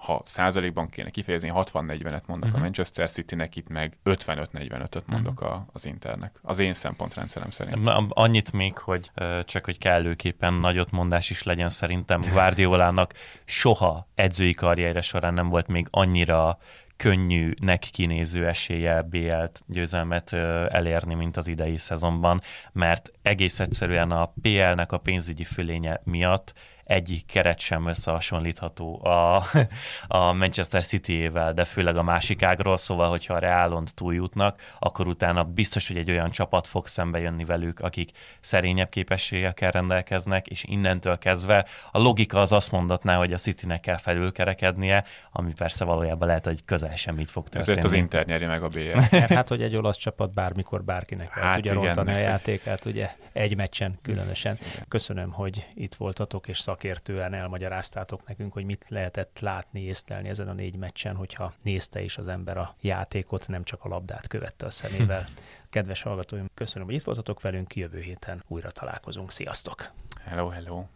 ha százalékban kéne kifejezni, 60-40-et mondok uh-huh. a mhm. Manchester City-nek, itt meg 55-45-öt mondok uh-huh. a, az Internek. Az én szempontrendszerem szerint. Annyit még, hogy csak hogy kellőképpen nagyot mondás is legyen szerintem Guardiolának soha edzői karrierje során nem volt még annyira könnyűnek kinéző esélye BL-t győzelmet elérni, mint az idei szezonban, mert egész egyszerűen a PL-nek a pénzügyi fölénye miatt egyik keret sem összehasonlítható a, a Manchester City-ével, de főleg a másik ágról, szóval, hogyha a Realon túljutnak, akkor utána biztos, hogy egy olyan csapat fog szembe jönni velük, akik szerényebb képességekkel rendelkeznek, és innentől kezdve a logika az azt mondatná, hogy a Citynek kell felülkerekednie, ami persze valójában lehet, hogy közel semmit fog történni. Ezért az Inter nyeri meg a BL. hát, hogy egy olasz csapat bármikor bárkinek hát tudja rontani a játékát, ugye egy meccsen különösen. Köszönöm, hogy itt voltatok, és szak szakértően elmagyaráztátok nekünk, hogy mit lehetett látni, észlelni ezen a négy meccsen, hogyha nézte is az ember a játékot, nem csak a labdát követte a szemével. Kedves hallgatóim, köszönöm, hogy itt voltatok velünk, jövő héten újra találkozunk. Sziasztok! Hello, hello!